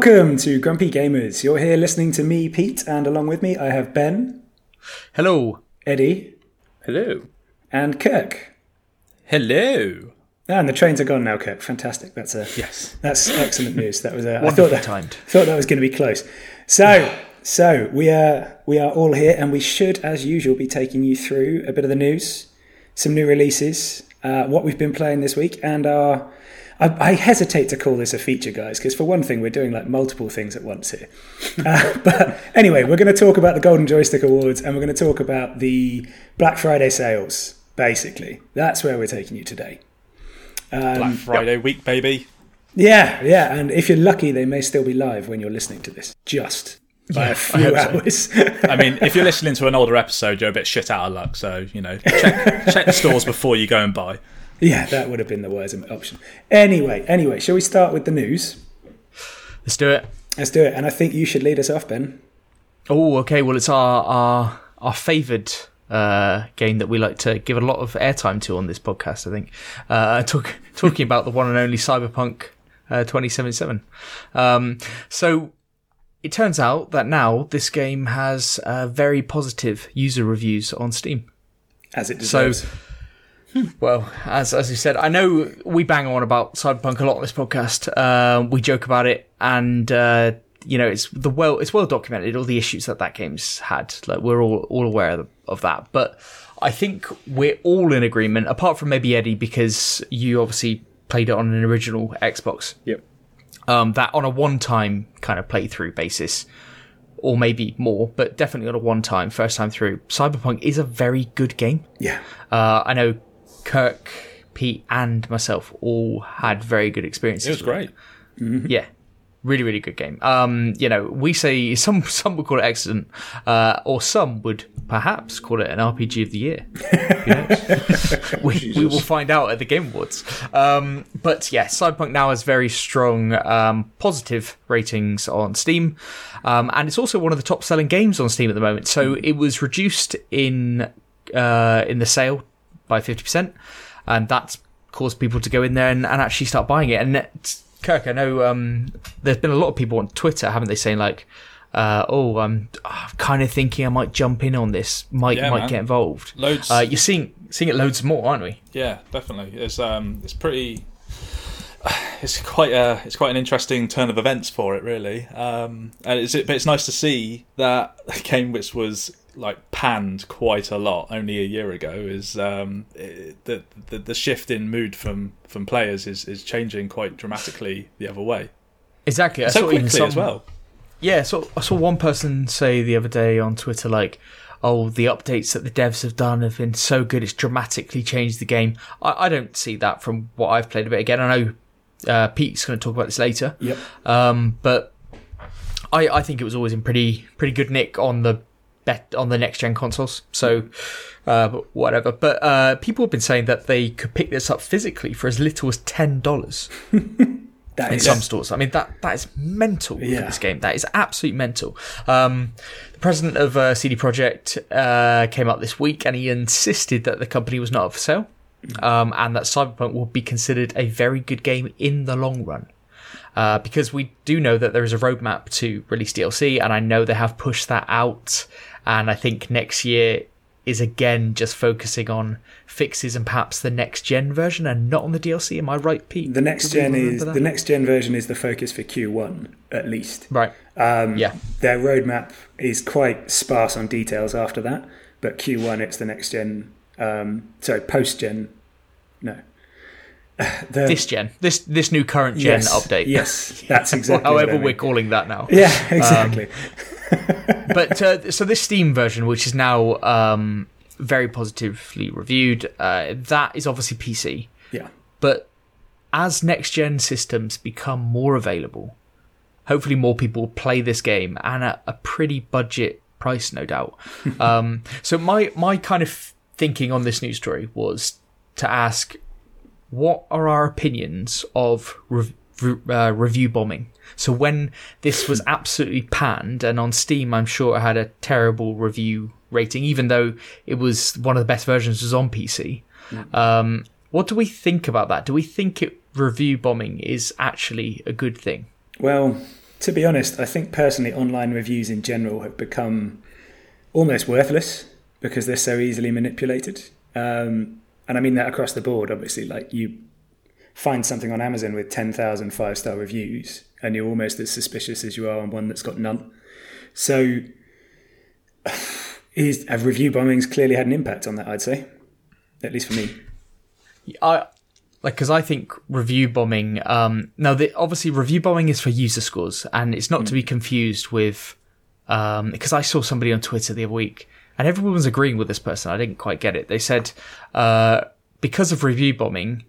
Welcome to Grumpy Gamers. You're here listening to me, Pete, and along with me I have Ben, Hello. Eddie, Hello. and Kirk. Hello. Ah, and the trains are gone now, Kirk. Fantastic. That's a Yes. that's excellent news. That was a, I thought that timed. thought that was going to be close. So so we are we are all here, and we should, as usual, be taking you through a bit of the news, some new releases, uh, what we've been playing this week, and our. I, I hesitate to call this a feature, guys, because for one thing, we're doing like multiple things at once here. Uh, but anyway, we're going to talk about the Golden Joystick Awards, and we're going to talk about the Black Friday sales. Basically, that's where we're taking you today. Black Friday week, baby. Yeah, yeah, and if you're lucky, they may still be live when you're listening to this, just by a few so. hours. I mean, if you're listening to an older episode, you're a bit shit out of luck. So you know, check check the stores before you go and buy. Yeah, that would have been the worst option. Anyway, anyway, shall we start with the news? Let's do it. Let's do it, and I think you should lead us off, Ben. Oh, okay. Well, it's our our our favoured uh, game that we like to give a lot of airtime to on this podcast. I think uh, talk, talking about the one and only Cyberpunk uh, 2077. Um, so it turns out that now this game has uh, very positive user reviews on Steam. As it So- deserves. Well, as as you said, I know we bang on about Cyberpunk a lot on this podcast. Uh, we joke about it, and uh, you know, it's the well, it's well documented all the issues that that game's had. Like we're all all aware of, of that. But I think we're all in agreement, apart from maybe Eddie, because you obviously played it on an original Xbox. yep. Um, that on a one-time kind of playthrough basis, or maybe more, but definitely on a one-time, first time through, Cyberpunk is a very good game. Yeah. Uh, I know Kirk, Pete, and myself all had very good experiences. It was great. Yeah, really, really good game. Um, you know, we say some some would call it excellent, uh, or some would perhaps call it an RPG of the year. Who knows? we, we will find out at the Game Awards. Um, but yeah, Cyberpunk now has very strong um, positive ratings on Steam, um, and it's also one of the top selling games on Steam at the moment. So it was reduced in uh, in the sale by fifty percent, and that's caused people to go in there and, and actually start buying it. And Kirk, I know um, there's been a lot of people on Twitter, haven't they, saying like, uh, "Oh, I'm, I'm kind of thinking I might jump in on this, might Yeah, might man. get involved." Loads. Uh, you're seeing seeing it loads more, aren't we? yeah, definitely. It's um, it's pretty. It's quite a it's quite an interesting turn of events for it, really. Um, and it's but it's nice to see that a game which was like panned quite a lot only a year ago is um, it, the, the the shift in mood from from players is is changing quite dramatically the other way. Exactly. I So saw even quickly some, as well. Yeah, so I saw one person say the other day on Twitter, like, "Oh, the updates that the devs have done have been so good; it's dramatically changed the game." I, I don't see that from what I've played a bit. Again, I know uh, Pete's going to talk about this later. Yep. Um, but I, I think it was always in pretty pretty good nick on the bet on the next gen consoles. So, uh, whatever. But uh, people have been saying that they could pick this up physically for as little as ten dollars That in is some stores. I mean that that is mental Yeah. for this game. That is absolutely mental. Um, the president of uh, CD Projekt uh, came out this week and he insisted that the company was not up for sale, um, and that Cyberpunk will be considered a very good game in the long run. Uh, because we do know that there is a roadmap to release DLC, and I know they have pushed that out. And I think next year is again just focusing on fixes and perhaps the next gen version, and not on the DLC. Am I right, Pete? the next gen is that? the next gen version is the focus for Q1 at least. right. Um, Yeah. Their roadmap is quite sparse on details after that, but Q1 it's the next gen. Um, sorry, post gen. No. The, this gen, this this new current gen yes, update. Yes, that's exactly. what I However, we're calling that now. Yeah, exactly. but uh, so this Steam version, which is now um, very positively reviewed, uh, that is obviously PC. yeah. But as next gen systems become more available, hopefully more people will play this game and at a pretty budget price, no doubt. um, so my my kind of thinking on this news story was to ask, what are our opinions of rev- re- uh, review bombing? So when this was absolutely panned, and on Steam, I'm sure it had a terrible review rating, even though it was one of the best versions was on PC. Um, what do we think about that? Do we think it, review bombing is actually a good thing? Well, to be honest, I think personally online reviews in general have become almost worthless because they're so easily manipulated. Um, and I mean that across the board, obviously. Like you find something on Amazon with 10,000 five star reviews, and you're almost as suspicious as you are on one that's got none. So, is, have review bombings clearly had an impact on that, I'd say, at least for me. I like because I think review bombing. Um, now, the, obviously, review bombing is for user scores, and it's not mm. to be confused with. Um, because I saw somebody on Twitter the other week, and everyone was agreeing with this person. I didn't quite get it. They said uh, because of review bombing,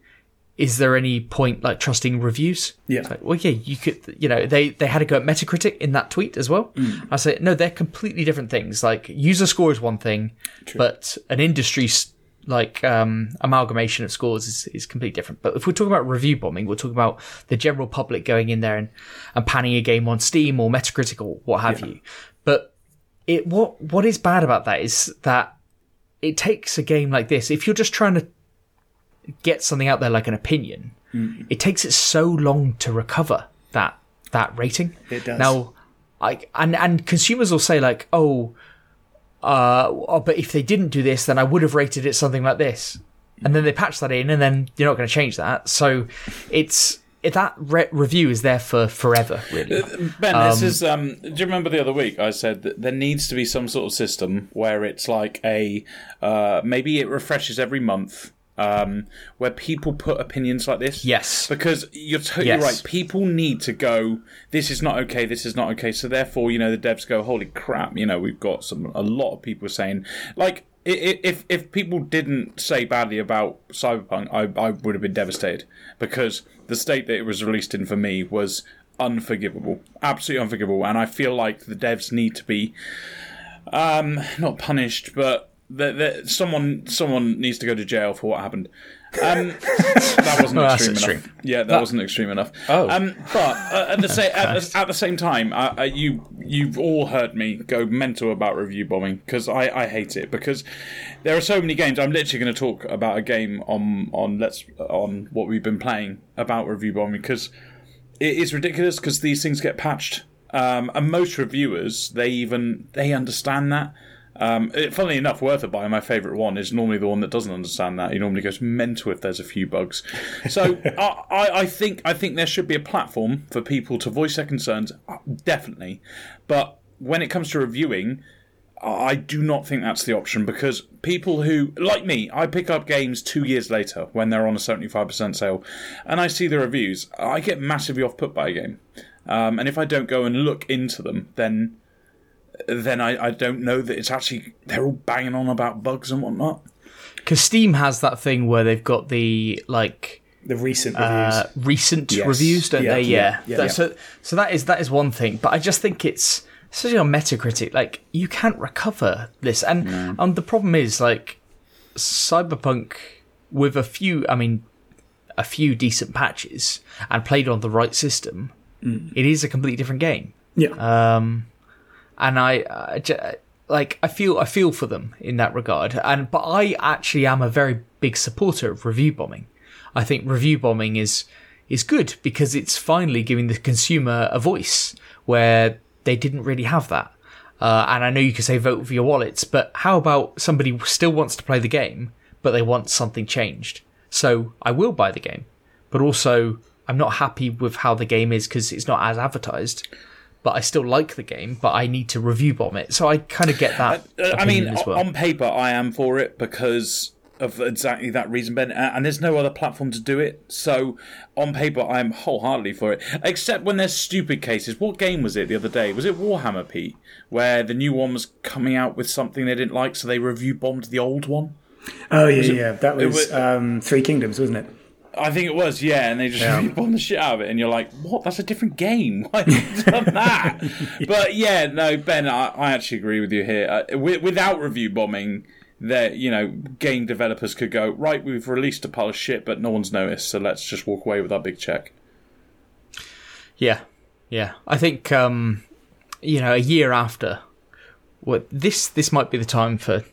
is there any point like trusting reviews? Yeah. Like, well, yeah, you could, you know, they, they had to go at Metacritic in that tweet as well. Mm. I say, no, they're completely different things. Like user score is one thing, True. but an industry like um, amalgamation of scores is, is completely different. But if we're talking about review bombing, we're talking about the general public going in there and, and panning a game on Steam or Metacritic or what have yeah. you. But it what what is bad about that is that it takes a game like this. If you're just trying to get something out there like an opinion, mm. it takes it so long to recover that that rating. It does. Now, I and and consumers will say like, oh uh, oh, but if they didn't do this, then I would have rated it something like this. And then they patch that in, and then you're not going to change that. So it's it, that re- review is there for forever, really. Uh, ben, um, this is. Um, do you remember the other week I said that there needs to be some sort of system where it's like a uh, maybe it refreshes every month um, where people put opinions like this. Yes. Because you're totally yes. right. People need to go, this is not okay, this is not okay. So therefore, you know, the devs go, holy crap, you know, we've got some, a lot of people saying, like, if if people didn't say badly about Cyberpunk, I, I would have been devastated. Because the state that it was released in for me was unforgivable, absolutely unforgivable, and I feel like the devs need to be um, not punished, but that, someone someone needs to go to jail for what happened. Um, that wasn't extreme, extreme, enough. Yeah, that, that, wasn't extreme enough. Oh, um, but uh, at the same at, the, at the same time, uh, uh, you you've all heard me go mental about review bombing because I, I hate it because there are so many games. I'm literally going to talk about a game on on let's on what we've been playing about review bombing because it is ridiculous because these things get patched. Um, and most reviewers, they even they understand that. Um, it, funnily enough, Worth a Buy, my favourite one, is normally the one that doesn't understand that. He normally goes mental if there's a few bugs. So I, I, I, think I think there should be a platform for people to voice their concerns, uh, definitely. But when it comes to reviewing, I do not think that's the option because people who, like me, I pick up games two years later when they're on a 75% sale and I see the reviews, I get massively off put by a game. Um, and if I don't go and look into them, then then I, I don't know that it's actually they're all banging on about bugs and whatnot. Because Steam has that thing where they've got the like the recent reviews, uh, recent yes. reviews, don't yeah, they? Yeah. yeah, yeah so so that is that is one thing, but I just think it's especially on Metacritic, like you can't recover this, and no. and the problem is like Cyberpunk with a few, I mean, a few decent patches and played on the right system, mm. it is a completely different game. Yeah. Um, and I, I like I feel I feel for them in that regard. And but I actually am a very big supporter of review bombing. I think review bombing is is good because it's finally giving the consumer a voice where they didn't really have that. Uh, and I know you can say vote for your wallets, but how about somebody still wants to play the game, but they want something changed? So I will buy the game, but also I'm not happy with how the game is because it's not as advertised but I still like the game, but I need to review bomb it. So I kind of get that. Uh, I mean, well. on paper, I am for it because of exactly that reason, Ben. And there's no other platform to do it. So on paper, I'm wholeheartedly for it. Except when there's stupid cases. What game was it the other day? Was it Warhammer, Pete? Where the new one was coming out with something they didn't like, so they review bombed the old one? Oh, yeah, it, yeah. That was, was um, Three Kingdoms, wasn't it? I think it was, yeah, and they just yeah. bomb the shit out of it, and you're like, "What? That's a different game. Why have you done that?" but yeah, no, Ben, I, I actually agree with you here. Uh, without review bombing, that you know, game developers could go right. We've released a pile of shit, but no one's noticed, so let's just walk away with our big check. Yeah, yeah. I think um, you know, a year after, what this this might be the time for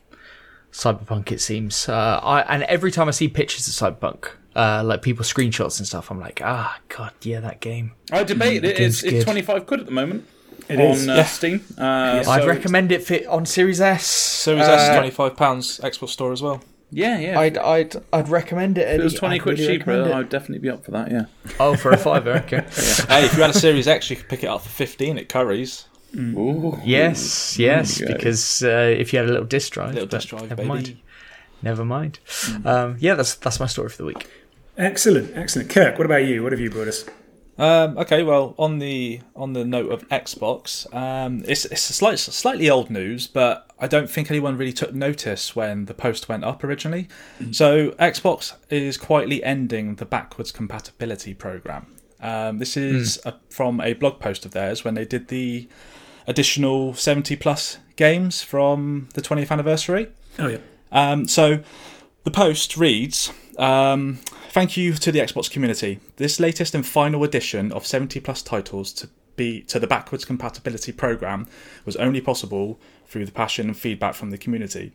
Cyberpunk. It seems, uh, I and every time I see pictures of Cyberpunk, uh, like people screenshots and stuff, I'm like, ah, god, yeah, that game. I debate it. It's, it's twenty five quid at the moment It on is. uh, Yeah. Steam. Uh, I'd recommend it fit on Series S. Series Uh, S is twenty five pounds Xbox Store as well. Yeah, yeah. I'd I'd I'd recommend it. if it was twenty I'd quid really cheaper, it. I'd definitely be up for that. Yeah. Oh, for a fiver, okay. hey, if you had a Series X, you could pick it up for fifteen at Curry's. Ooh. Yes, yes, There you go. because uh, if you had a little disc drive, Little disc drive, never baby. mind. Never mind. Um, yeah, that's that's my story for the week. Excellent, excellent. Kirk, what about you? What have you brought us? Um, okay, well, on the on the note of Xbox, um, it's it's a slight, slightly old news, but I don't think anyone really took notice when the post went up originally. So Xbox is quietly ending the backwards compatibility program. Um, this is a, from a blog post of theirs when they did the additional seventy plus games from the 20th anniversary. Oh yeah. Um, so the post reads um, Thank you to the Xbox community. This latest and final edition of 70 plus titles to be to the backwards compatibility program was only possible through the passion and feedback from the community.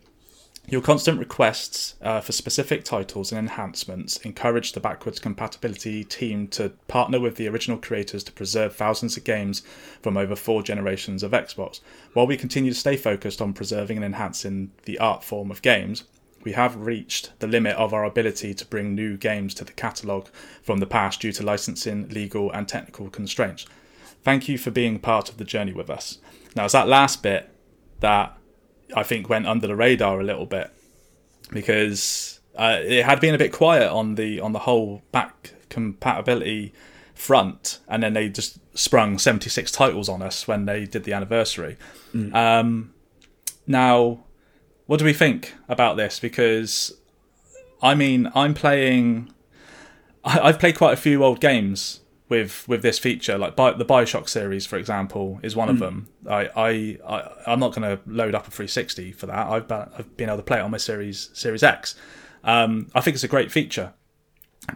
Your constant requests uh, for specific titles and enhancements encourage the backwards compatibility team to partner with the original creators to preserve thousands of games from over four generations of Xbox. While we continue to stay focused on preserving and enhancing the art form of games, we have reached the limit of our ability to bring new games to the catalogue from the past due to licensing, legal, and technical constraints. Thank you for being part of the journey with us. Now, it's that last bit that I think went under the radar a little bit because uh, it had been a bit quiet on the on the whole back compatibility front, and then they just sprung seventy six titles on us when they did the anniversary. Um, now, what do we think about this? Because I mean, I'm playing. I, I've played quite a few old games with with this feature, like Bi- the Bioshock series, for example, is one of them. I, I, I I'm not going to load up a 360 for that. I've I've been able to play it on my Series Series X. Um, I think it's a great feature.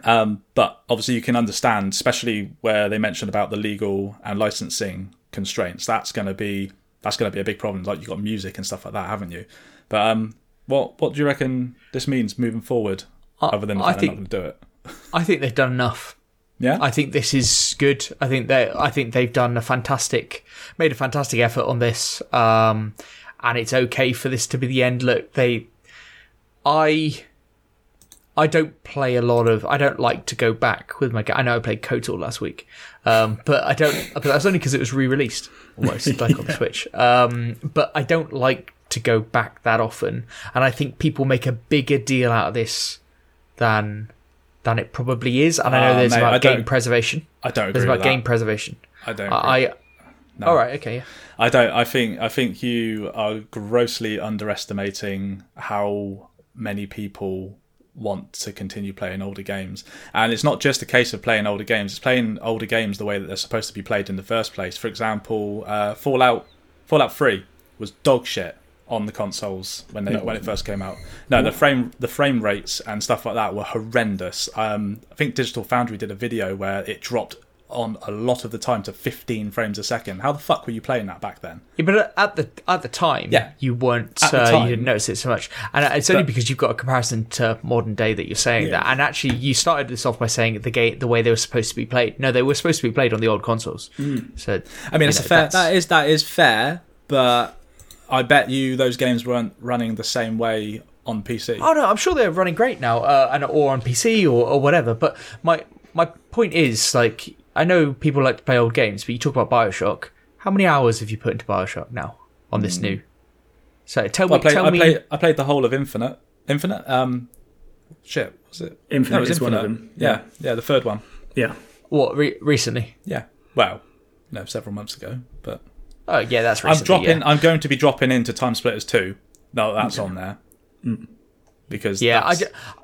Um, but obviously, you can understand, especially where they mentioned about the legal and licensing constraints. That's going to be that's going to be a big problem. Like you've got music and stuff like that, haven't you? But um, what what do you reckon this means moving forward? I- other than I fact they're not going think- to do it. I think they've done enough. Yeah, I think this is good. I think they I think they've done a fantastic made a fantastic effort on this. Um and it's okay for this to be the end. Look, they I I don't play a lot of I don't like to go back with my I know I played Kotor last week. Um but I don't but that's only because it was re-released almost like on the Switch. Um but I don't like to go back that often and I think people make a bigger deal out of this than than it probably is. And I know Ah, there's mate, I about game preservation. I don't agree There's about game preservation. I don't. I, I all right, okay, yeah. I don't. I think. I think you are grossly underestimating how many people want to continue playing older games, and it's not just a case of playing older games. It's playing older games the way that they're supposed to be played in the first place. For example, uh, Fallout. Fallout Three was dog shit on the consoles when they No, it when it first came out. No, the frame the frame rates and stuff like that were horrendous. Um, I think Digital Foundry did a video where it dropped on a lot of the time to 15 frames a second. How the fuck were you playing that back then? Yeah, but at the at the time, Yeah. you weren't uh, time. you didn't notice it so much, and it's only But- because you've got a comparison to modern day that you're saying Yeah. that. And actually, you started this off by saying the game the way they were supposed to be played. No, they were supposed to be played on the old consoles. So I mean, know, a fair. that's- That is that is fair, but I bet you those games weren't running the same way on PC. Oh no, I'm sure they're running great now, uh, and or on PC or, or whatever. But my my point is, like, I know people like to play old games, but you talk about Bioshock. How many hours have you put into Bioshock now on this new? So tell Well, me, I played. tell I me. played. I played the whole of Infinite. Infinite. Um, shit. Was it? Infinite No, it was is one of Infinite. them. Yeah, yeah, the third one. Yeah. What re- recently? Yeah. Well, no, several months ago, but Oh yeah, that's I'm dropping. Yeah, I'm going to be dropping into Time Splitters two. No, that's on there mm. because yeah I, that's- ju-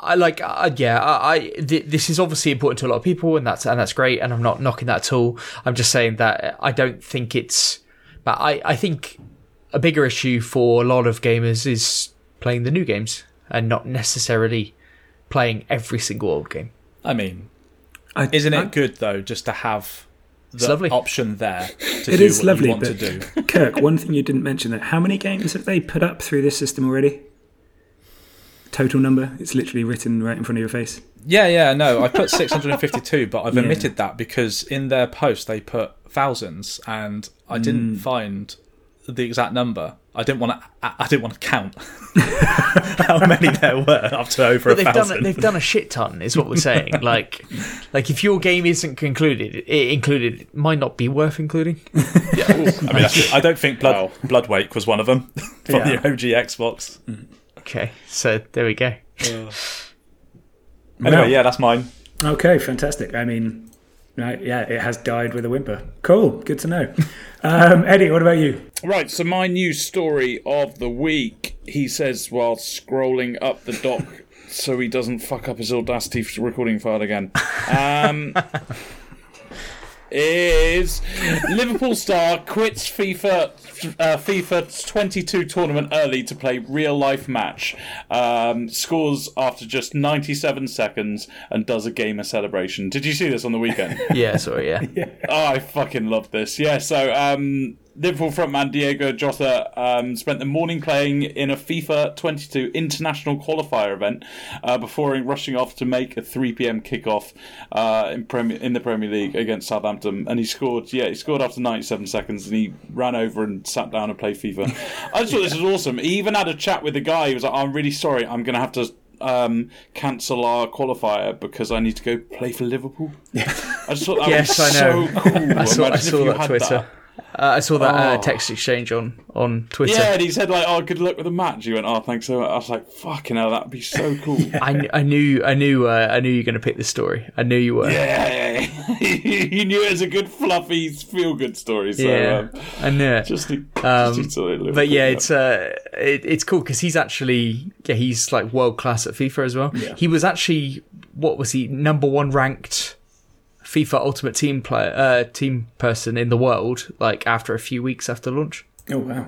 I like. Uh, uh, yeah, I. I th- this is obviously important to a lot of people, and that's and that's great. And I'm not knocking that at all. I'm just saying that uh, I don't think it's. But I. I think a bigger issue for a lot of gamers is playing the new games and not necessarily playing every single old game. I mean, I, isn't it good though, just to have the lovely. option there to It do is what lovely, you want but to do? Kirk, one thing you didn't mention that how many games have they put up through this system already? total number? It's literally written right in front of your face. Yeah, yeah, no, I put 652, but I've omitted that because in their post they put thousands, and I didn't mm. find the exact number. I didn't want to. I didn't want to count how many there were up to over But a they've done thousand. it, they've done a shit ton, is what we're saying. like, like if your game isn't concluded, it included it might not be worth including. Yeah, I mean, that's- I don't think Blood Wow. Bloodwake was one of them from Yeah. the OG Xbox. Okay, so there we go. Anyway, Wow. yeah, that's mine. Okay, fantastic. I mean, right, yeah, it has died with a whimper. Cool, good to know. Um, Eddie, what about you? Right, so my news story of the week, he says while scrolling up the doc so he doesn't fuck up his Audacity recording file again. Um, is Liverpool star quits FIFA uh, FIFA 22 tournament early to play real life match. Um, scores after just 97 seconds and does a gamer celebration. Did you see this on the weekend? Yeah, sorry, yeah. Oh, I fucking love this. Yeah, so um, Liverpool frontman Diogo Jota um, spent the morning playing in a FIFA 22 international qualifier event uh, before rushing off to make a 3 p.m. kickoff uh, in, Premier, in the Premier League against Southampton. And he scored, yeah, he scored after 97 seconds and he ran over and sat down and played FIFA. I just thought this was awesome. He even had a chat with the guy. He was like, I'm really sorry, I'm going to have to um, cancel our qualifier because I need to go play for Liverpool. I just thought that Yes, was so cool. I saw, I Imagine saw that Twitter. that. Uh, I saw that uh, Oh. text exchange on on Twitter. Yeah, and he said like, "Oh, good luck with the match." He went, "Oh, thanks so much." I was like, "Fucking hell, that'd be so cool." yeah, I, I knew I knew uh, I knew you were going to pick this story. I knew you were. yeah, yeah. he knew it was a good, fluffy, feel-good story. So Yeah, um, I knew it. just, to, Um, just to but yeah, it's uh, it, it's cool because he's actually yeah he's like world class at FIFA as well. He was actually what was he number one ranked FIFA Ultimate Team player uh, team person in the world like after a few weeks after launch. Oh wow,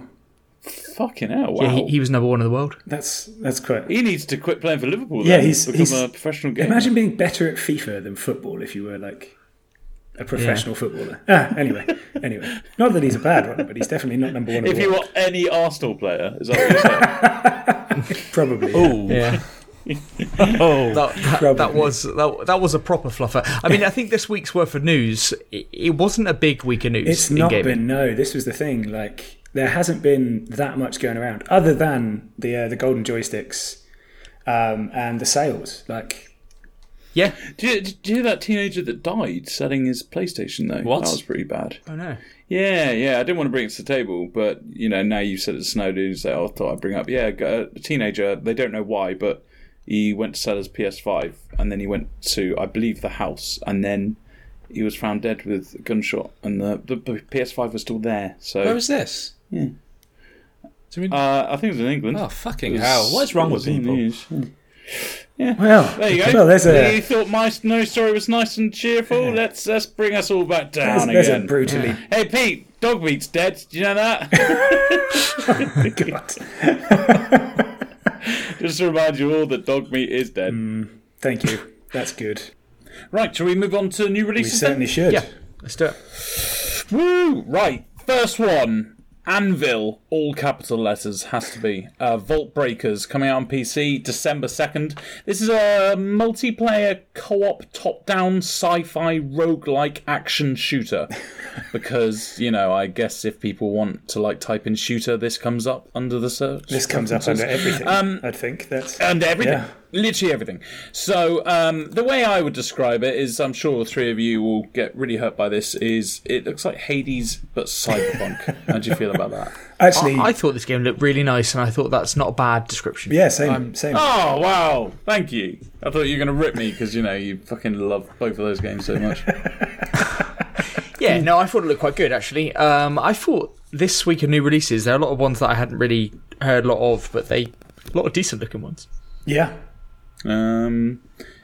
fucking hell, wow. Yeah, he, he was number one in the world. that's that's quite. He needs to quit playing for Liverpool. Yeah, then, he's- become he's- a professional gamer. Imagine being better at FIFA than football if you were like a professional footballer. Ah, anyway, anyway, not that he's a bad one, but he's definitely not number one. in if the you world. were any Arsenal player, is that what you're saying? probably. Ooh. Yeah. Oh. that, that, that was that, that was a proper fluffer. I mean, I think this week's worth of news. It, it wasn't a big week of news. It's in not gaming. been. No, this was the thing. Like there hasn't been that much going around, other than the uh, the golden joysticks um, and the sales. Like Yeah. Did you, did you hear that teenager that died selling his PlayStation though? What? That was pretty bad. Oh no. Yeah, yeah. I didn't want to bring it to the table, but you know, now you said it's Snowden, so I thought I'd bring up. Yeah, a teenager. They don't know why, but he went to sell his PS5, and then he went to, I believe, the house, and then he was found dead with a gunshot, and the, the, the PS5 was still there. So Where was this? Yeah. Do we- uh, I think it was in England. oh, fucking was- hell. What is wrong with was in the people? news. well, There you go. well, there's a You thought my no story was nice and cheerful. Let's let's bring us all back down there's a again. brutally hey Pete, dog meat's dead. Do you know that? God. Just to remind you all that dog meat is dead. Mm, thank you. That's good. Right, shall we move on to new release? We releases? certainly should. Yeah. Let's do it. Woo! Right, first one. Anvil, all capital letters, has to be. Uh, Vault Breakers coming out on PC December 2nd. This is a multiplayer co op top down sci fi roguelike action shooter. because, you know, I guess if people want to like type in shooter, this comes up under the search. This comes up under everything. Um, I think that's Under everything. Yeah. Literally everything. So um, the way I would describe it is, I'm sure the three of you will get really hurt by this. Is it looks like Hades but cyberpunk? How do you feel about that? actually. I, I thought this game looked really nice, and I thought that's not a bad description. yeah, same, same. Oh wow! Thank you. I thought you were going to rip me because you know you fucking love both of those games so much. Yeah, no, I thought it looked quite good actually. Um, I thought this week of new releases, there are a lot of ones that I hadn't really heard a lot of, but they a lot of decent looking ones. Yeah, Um,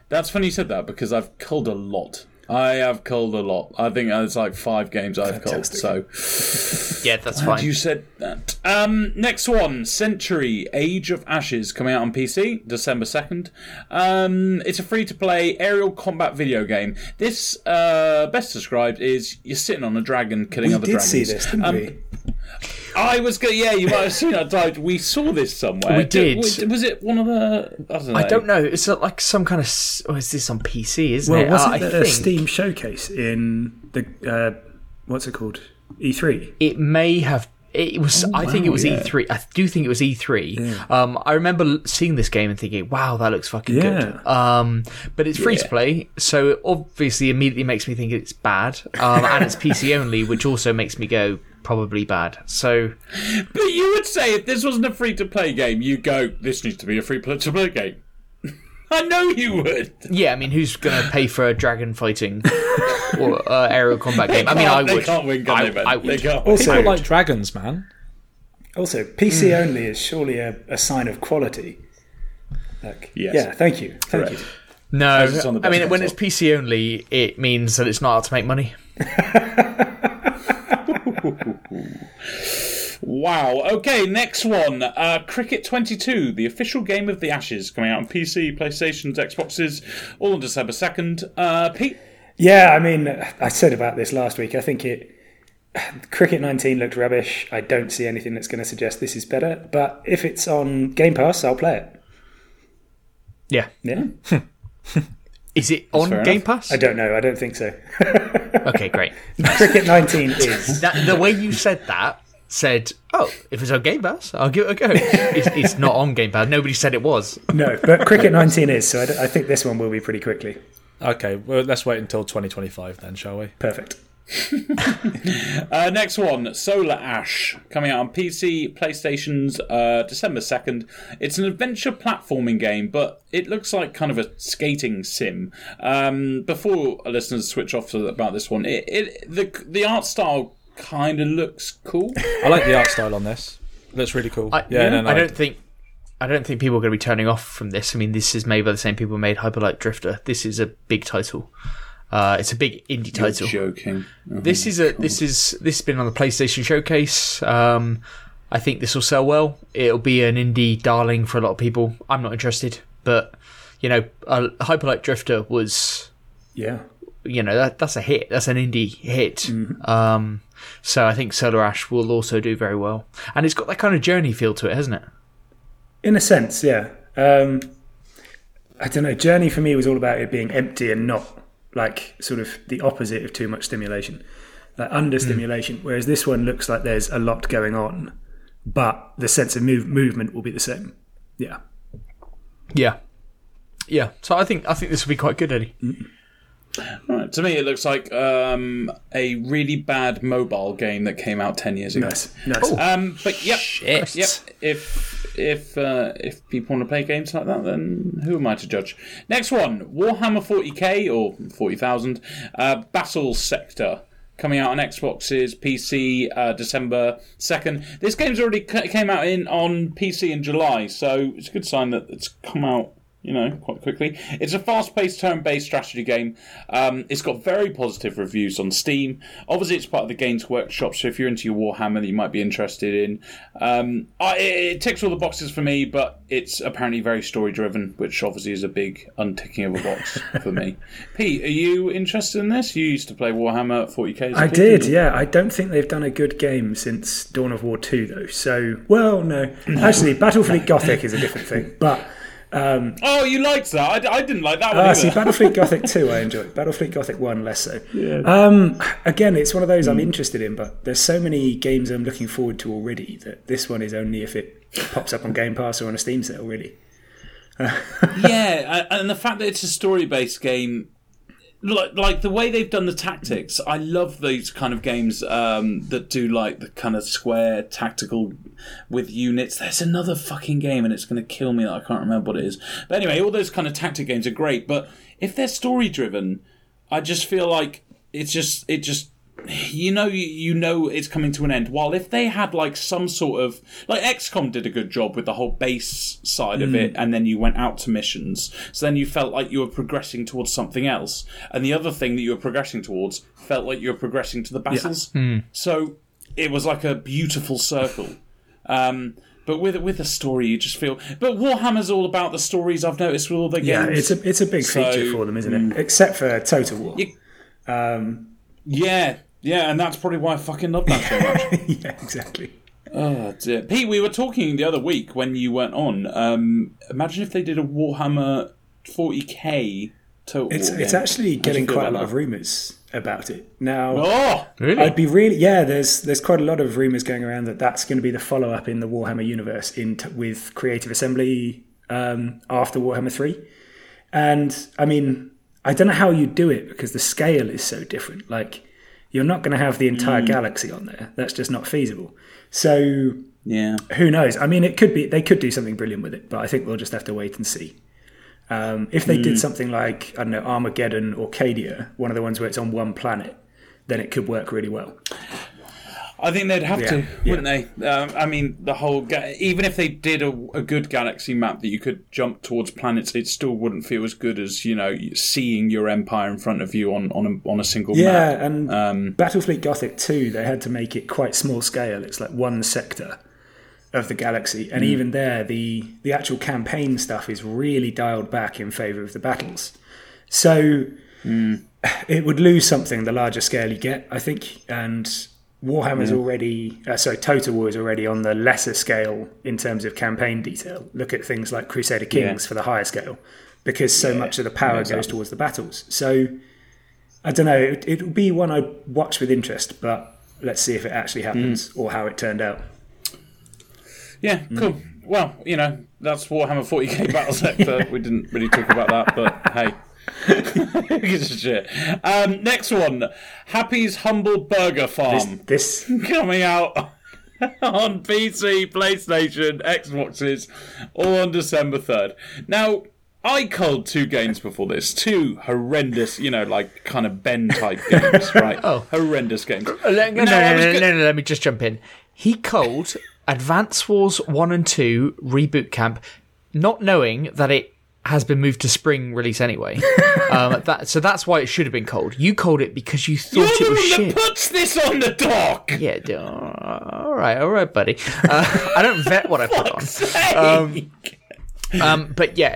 that's funny you said that because I've culled a lot. I have culled a lot. I think it's like five games I've culled. So Yeah, that's Glad fine. you said that. Um, next one, Century: Age of Ashes, coming out on PC, December second. Um, it's a free-to-play aerial combat video game. This, uh, best described, is you're sitting on a dragon killing we other did dragons. see this, didn't Um, we? I was going. Yeah, you might have seen that. Died. We saw this somewhere. We did. Was it one of the? I don't know. I don't know. It's uh, like some kind of. s- Oh, is this on PC? Isn't Well, it? wasn't Uh, there I a think Steam showcase in the uh, what's it called? E E3. it may have. It was. I think it was yeah. E3. I do think it was E3. Um, I remember seeing this game and thinking, "Wow, that looks fucking Yeah. good." Um, but it's free to play, so it obviously immediately makes me think it's bad. Um, and it's PC only, which also makes me go probably bad. So But you would say if this wasn't a free to play game, you go, "This needs to be a free to play game." I know you would. yeah, I mean, who's gonna pay for a dragon fighting or uh, aerial combat game? I mean, I would. They can't win, can I, they, Ben? I They would. can't. Also, People like dragons, man. also PC only is surely a, a sign of quality. Like, Yes. Yeah, thank you, thank Correct. you. No, it's on the I mean, best when it's. PC only, it means that it's not out to make money. Wow. Okay, next one. Uh, Cricket 22, the official game of the Ashes, coming out on PC, PlayStations, Xboxes, all on December 2nd. Uh, Pete? Yeah, I mean, I said about this last week. I think it. Cricket 19 looked rubbish. I don't see anything that's going to suggest this is better. But if it's on Game Pass, I'll play it. Yeah. Yeah, Is it on fair Game enough. Pass? I don't know. I don't think so. Okay, great. Cricket 19 is. That, the way you said that said, "Oh, if it's on Game Pass, I'll give it a go." it's, it's not on Game Pass. Nobody said it was. No, but Cricket 19 is. So I think this one will be pretty quickly. Okay, well, let's wait until 2025 then, shall we? Perfect. Uh, next one, Solar Ash, coming out on PC, PlayStations, uh, December 2nd. It's an adventure platforming game, but it looks like kind of a skating sim. Um, before our listeners switch off to, about this one, it, it the, the art style kind of looks cool. I like the art style on this. looks really cool. I, yeah, no, no. I don't think. I don't think people are going to be turning off from this. I mean, this is made by the same people who made Hyperlight Drifter. This is a big title. Uh, it's a big indie title. Joking. This is a this is this has been on the PlayStation Showcase. Um, I think this will sell well. It'll be an indie darling for a lot of people. I'm not interested, but you know, uh, Hyperlight Drifter was Yeah. you know that that's a hit. That's an indie hit. Um, so I think Solar Ash will also do very well, and it's got that kind of journey feel to it, hasn't it? In a sense, yeah. Um, I don't know. Journey for me was all about it being empty and not like sort of the opposite of too much stimulation, like under stimulation. Hmm. Whereas this one looks like there's a lot going on, but the sense of move- movement will be the same. Yeah. Yeah, yeah. So I think I think this will be quite good, Eddie. Mm-hmm. Right, to me, it looks like um, a really bad mobile game that came out 10 years ago. Nice. Nice. Um, but yep, Shit. yep. If if uh, if people want to play games like that, then who am I to judge? Next one, Warhammer 40k or 40,000, uh, Battle Sector. Coming out on Xboxes, PC, uh, December second. This game's already c- came out in on PC in July, so it's a good sign that it's come out you know, quite quickly. It's a fast-paced turn-based strategy game. Um, it's got very positive reviews on Steam. Obviously, it's part of the Games Workshop, so if you're into your Warhammer that you might be interested in, um, I, it, it ticks all the boxes for me. But it's apparently very story-driven, which obviously is a big unticking of a box for me. Pete, are you interested in this? You used to play Warhammer 40k. As a I did, you? yeah. I don't think they've done a good game since Dawn of War 2, though. So, well, no. Actually, Battlefleet Gothic is a different thing. But, Oh, you liked that? I, I didn't like that one ah, either. see, Battlefleet Gothic 2 I enjoyed. Battlefleet Gothic 1 less so. Um, again, it's one of those I'm interested in, but there's so many games I'm looking forward to already that this one is only if it pops up on Game Pass or on a Steam sale, really. yeah, and the fact that it's a story-based game, like like the way they've done the tactics, I love those kind of games um, that do like the kind of square tactical with units. There's another fucking game, and it's going to kill me that I can't remember what it is. But anyway, all those kind of tactic games are great, but if they're story-driven, I just feel like it's just it just you know you, you know it's coming to an end while if they had like some sort of like XCOM did a good job with the whole base side of hmm. it and then you went out to missions so then you felt like you were progressing towards something else and the other thing that you were progressing towards felt like you were progressing to the battles hmm. so it was like a beautiful circle um but with with a story, you just feel. But Warhammer's all about the stories. I've noticed with all the Yeah, it's a it's a big So, feature for them, isn't it? Except for Total War. You- um, Yeah, yeah, and that's probably why I fucking love that so much. yeah, exactly. Oh dear. Pete, we were talking the other week when you weren't on. Um, imagine if they did a Warhammer 40k total. It's war it's actually How do you getting quite a lot of rumours about it now. Oh, Really? I'd be really yeah. There's there's quite a lot of rumors going around that that's going to be the follow up in the Warhammer universe in t- with Creative Assembly um, after Warhammer Three, and I mean I don't know how you do it because the scale is so different. Like you're not going to have the entire galaxy on there. That's just not feasible. So yeah. who knows? I mean, it could be they could do something brilliant with it, but I think we'll just have to wait and see. Um, if they did something like I don't know Armageddon or Cadia, one of the ones where it's on one planet, then it could work really well. I think they'd have Yeah, to, wouldn't they? Um, I mean, the whole ga- even if they did a, a good galaxy map that you could jump towards planets, it still wouldn't feel as good as you know seeing your empire in front of you on on a, on a single Yeah, map. Yeah, and Um, Battlefleet Gothic 2, they had to make it quite small scale. It's like one sector of the galaxy, and even there, the the actual campaign stuff is really dialed back in favor of the battles. So it would lose something the larger scale you get, I think, and Warhammer's already, uh, sorry, Total War is already on the lesser scale in terms of campaign detail. Look at things like Crusader Kings Yeah. for the higher scale, because so much of the power goes exactly. towards the battles. So I don't know. It, it would be one I'd watch with interest, but let's see if it actually happens or how it turned out. yeah, cool. Well, you know, that's Warhammer 40k Battle Sector. we didn't really talk about that, but hey. Who gives a shit? Um, next one Happy's Humble Burger Farm. This coming out on PC, PlayStation, Xboxes, all on December 3rd. Now, I culled two games before this, two horrendous, you know, like kind of Ben type games, right? Oh. Horrendous games. No, no, no, no, no, no, no, let me just jump in. He called Advance Wars 1 and 2 Reboot Camp, not knowing that it has been moved to spring release anyway. um, that, so that's why it should have been cold. You called it because you You're thought it was shit. puts this on the doc! Yeah, d- all right, all right, buddy. Uh, I don't vet what I put on. Um, Um, but yeah,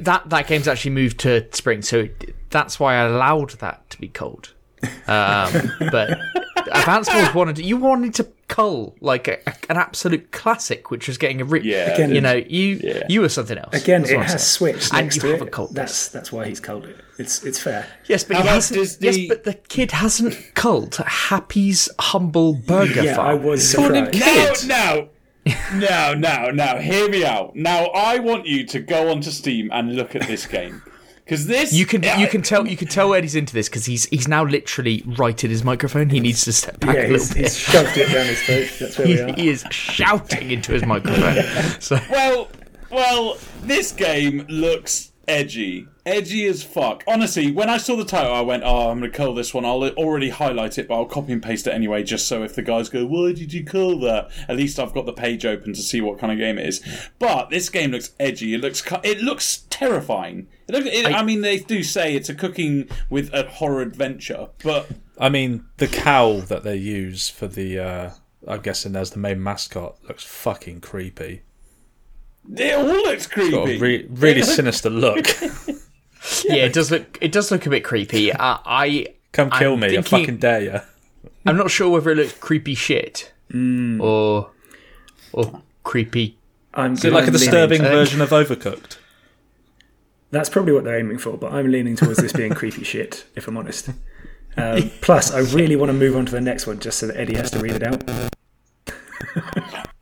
that that game's actually moved to spring, so that's why I allowed that to be cold. Um, but Advance Wars wanted you wanted to cull like a, an absolute classic, which was getting a re- Yeah. Again, you know you you were something else. again, That's it has saying. switched And next you haven't it. culled That's that's why he's culled it. It's it's fair. Yes, but he hasn't. Disney- Yes, but the kid hasn't culled Happy's humble burger Yeah, farm. I was Called him surprised. Now, kid. now, now, now, now, hear me out. Now, I want you to go onto Steam and look at this game. Because this. You can I- you can tell you can tell where Eddie's into this because he's he's now literally right at his microphone. He needs to step back Yeah, a he's, little bit. he's shoved it down his throat. That's where he, we are. he is shouting into his microphone. So Well, well, this game looks edgy. Edgy as fuck. Honestly, when I saw the title, I went, oh, I'm going to call this one. I'll already highlight it, but I'll copy and paste it anyway, just so if the guys go, why did you call that? At least I've got the page open to see what kind of game it is. But this game looks edgy. It looks it looks terrifying. It looks, it, I, mean, they do say it's a cooking with a horror adventure, but I mean, the cow that they use for the, uh, I'm guessing as the main mascot, looks fucking creepy. it all looks creepy. Got a re- really sinister look. yeah, it does look it does look a bit creepy. Uh, I Come kill I'm me, I fucking dare you. I'm not sure whether it looks creepy shit or or creepy. I'm Is it like a I'm leaning- disturbing version of Overcooked? That's probably what they're aiming for, but I'm leaning towards this being creepy shit, if I'm honest. Um, plus, I really want to move on to the next one just so that Eddie has to read it out.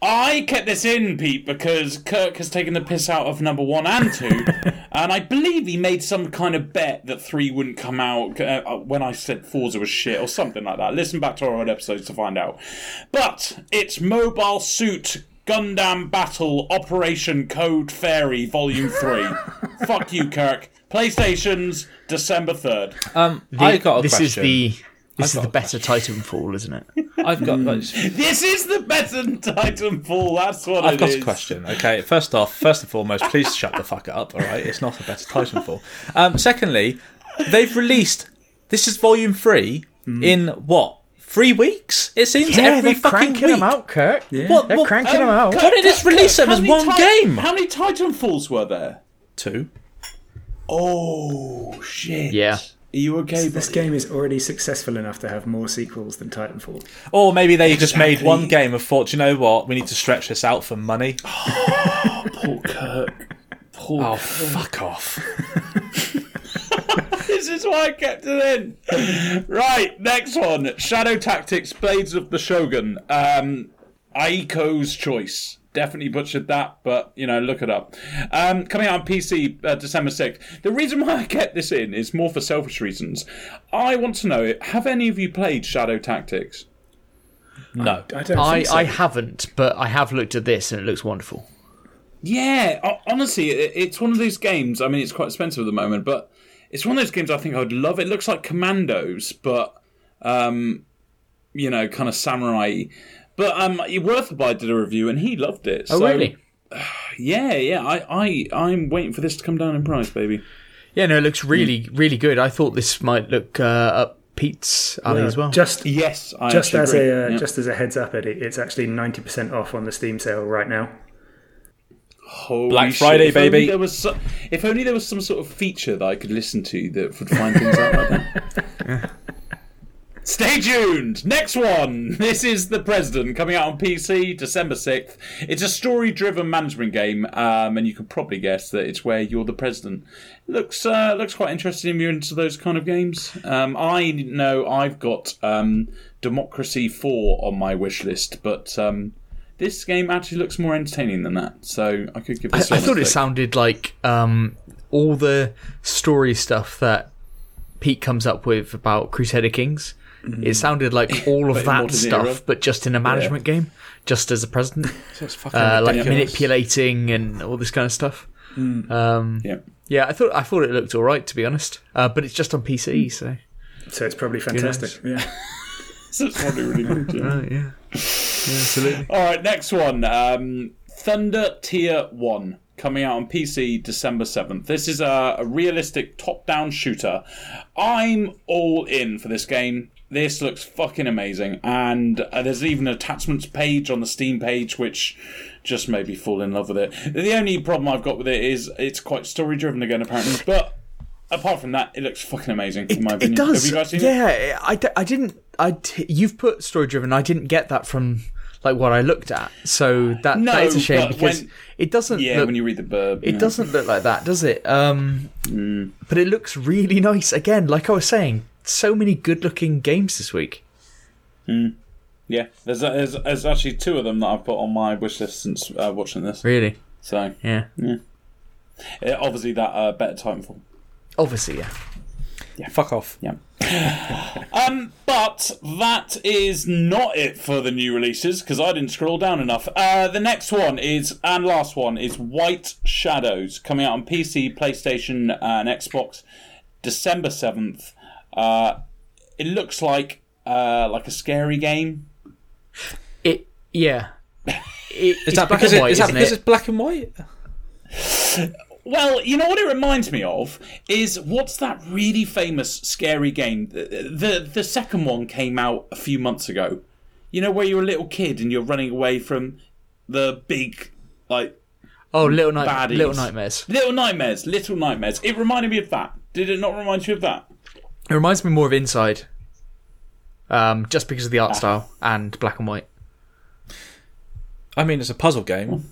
I kept this in, Pete, because Kirk has taken the piss out of number one and two, and I believe he made some kind of bet that three wouldn't come out uh, when I said Forza was shit or something like that. Listen back to our old episodes to find out. But it's Mobile Suit Gundam Battle Operation Code Fairy Volume 3. Fuck you, Kirk. PlayStation's December 3rd. Um, I got a this question. is the this is got the better Titanfall, isn't it? I've got. like, This is the better Titanfall, that's what I've it got is. a question. Okay, first off, first and foremost, please shut the fuck up. All right, it's not a better Titanfall. Um, secondly, they've released this is Volume Three in what three weeks? It seems every fucking week. Them out, Kirk. What? They're what cranking them um, out. Why did this release them How as many one Ti- game? How many Titanfalls were there? Two. Oh shit! Yeah. you okay? This game is already successful enough to have more sequels than Titanfall. Or maybe they just made one game and thought, you know what, we need to stretch this out for money. oh, Poor Kirk. Poor Oh, Kirk. fuck off. This is why I kept it in. Right, next one. Shadow Tactics, Blades of the Shogun. Um, Aiko's Choice. Definitely butchered that, but you know, look it up. Um, coming out on PC uh, December 6th. The reason why I kept this in is more for selfish reasons. I want to know have any of you played Shadow Tactics? No. I don't I, think so. I haven't, but I have looked at this and it looks wonderful. Yeah, honestly, it's one of those games. I mean, it's quite expensive at the moment, but it's one of those games I think I would love. It looks like Commandos, but um, you know, kind of samurai. But um, Worthby did a review and he loved it. Oh, so, really? Yeah, yeah. I, I, I'm waiting for this to come down in price, baby. Yeah, no, it looks really, really good. I thought this might look uh, up Pete's alley as well. Just Yes, I just as agree. a uh, Yeah. just as a heads up, Eddie, it's actually ninety percent off on the Steam sale right now. Holy Black shit, Friday, if only baby. There was so, if only there was some sort of feature that I could listen to that would find things out like that. Stay tuned. Next one. This is the President coming out on PC December sixth. It's a story-driven management game, um, and you can probably guess that it's where you're the president. Looks uh, looks quite interesting if you're into those kind of games. Um, I know I've got um, Democracy Four on my wish list, but. Um, this game actually looks more entertaining than that, so I could give this. I one a thought it sounded like um, all the story stuff that Pete comes up with about Crusader Kings. It sounded like all of that stuff, era. but just in a management game, just as a president, It's fucking uh, like manipulating and all this kind of stuff. Um, Yeah. yeah, I thought I thought it looked all right to be honest, uh, but it's just on PC, so So it's probably fantastic. Yeah. So it's probably really good. Yeah. uh, yeah, yeah, absolutely. All right, next one. Um, Thunder Tier 1 coming out on PC December 7th. This is a, a realistic top down shooter. I'm all in for this game. This looks fucking amazing. And uh, there's even an attachments page on the Steam page, which just made me fall in love with it. The only problem I've got with it is it's quite story driven again, apparently. But apart from that, it looks fucking amazing, in my It does. Have you guys seen it? yeah, I, d- I didn't. I you've put story driven. I didn't get that from like what I looked at. So that No, that is a shame because when- it doesn't. Yeah, look, when you read the burb. it yeah. doesn't look like that, does it? Um, Mm. But it looks really nice. Again, like I was saying, so many good-looking games this week. Yeah, there's, there's there's actually two of them that I've put on my wish list since uh, watching this. Really? So Yeah. uh, obviously that uh, better Titanfall. Obviously, yeah. Fuck off. Yeah. um, but that is not it for the new releases because I didn't scroll down enough. Uh, the next one is and last one is White Shadows coming out on PC, PlayStation, and Xbox, December seventh. Uh, it looks like uh, like a scary game. It. Yeah. It, Is that because, it, is that because it's black and white? Well, you know what it reminds me of is what's that really famous scary game? The, the the second one came out a few months ago. You know where you're a little kid and you're running away from the big like Oh, Little Night, baddies. Little Nightmares. Little Nightmares, Little Nightmares. It reminded me of that. Did it not remind you of that? It reminds me more of Inside. Um, just because of the Ah. art style and black and white. I mean, it's a puzzle game.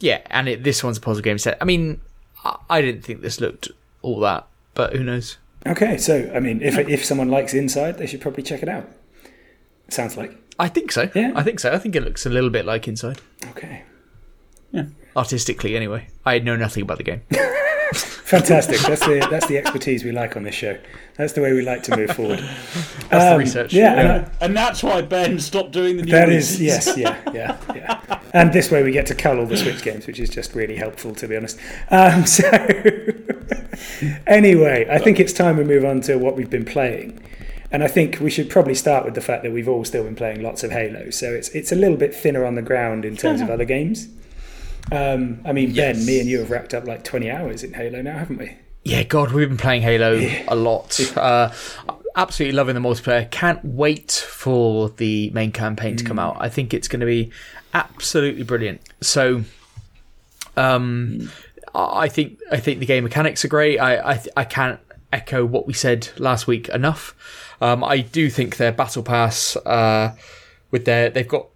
Yeah, and it, this one's a puzzle game set. I mean, I, I didn't think this looked all that, but who knows? Okay, so I mean, if if someone likes Inside, they should probably check it out. Sounds like I think so. Yeah. I think so. I think it looks a little bit like Inside. okay, Yeah. Artistically, anyway. I know nothing about the game. fantastic. That's the that's the expertise we like on this show. That's the way we like to move forward. That's the Um, research. Yeah, and I- And that's why Ben stopped doing the new that releases. is yes, yeah, yeah, yeah. And this way we get to cull all the Switch games, which is just really helpful, to be honest. Um, so anyway, I think it's time we move on to what we've been playing. And I think we should probably start with the fact that we've all still been playing lots of Halo, so it's it's a little bit thinner on the ground in terms of other games. Um, I mean, Yes. Ben, me and you have wrapped up like 20 hours in Halo now, haven't we? Yeah, God, we've been playing Halo a lot. Uh, absolutely loving the multiplayer. Can't wait for the main campaign to come out. I think it's going to be absolutely brilliant. So, um, I I think I think the game mechanics are great. I I, I can't echo what we said last week enough. Um, I do think their battle pass uh, with their they've got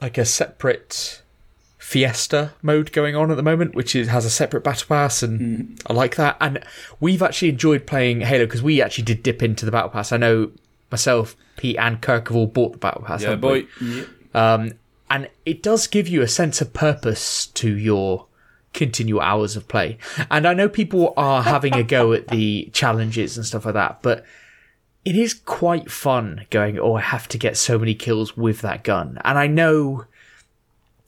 like a separate fiesta mode going on at the moment, which is, has a separate battle pass, and mm. I like that. And we've actually enjoyed playing Halo because we actually did dip into the battle pass. I know myself, Pete, and Kirk have all bought the battle pass. Yeah, boy. Um, and it does give you a sense of purpose to your continual hours of play. And I know people are having a go at the challenges and stuff like that, but it is quite fun going, oh, I have to get so many kills with that gun. And I know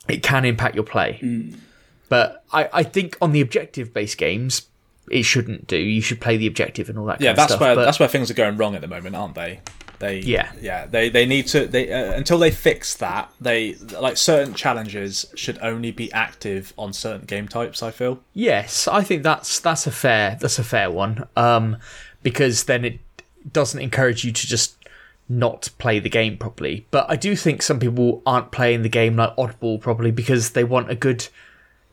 it can impact your play. Mm. But I, I think on the objective based games, it shouldn't do. You should play the objective and all that. Yeah, that's stuff. where but, that's where things are going wrong at the moment, aren't they? They yeah yeah they they need to they uh, until they fix that they like certain challenges should only be active on certain game types. I feel yes, I think that's that's a fair that's a fair one. Um, because then it doesn't encourage you to just not play the game properly. But I do think some people aren't playing the game like oddball properly because they want a good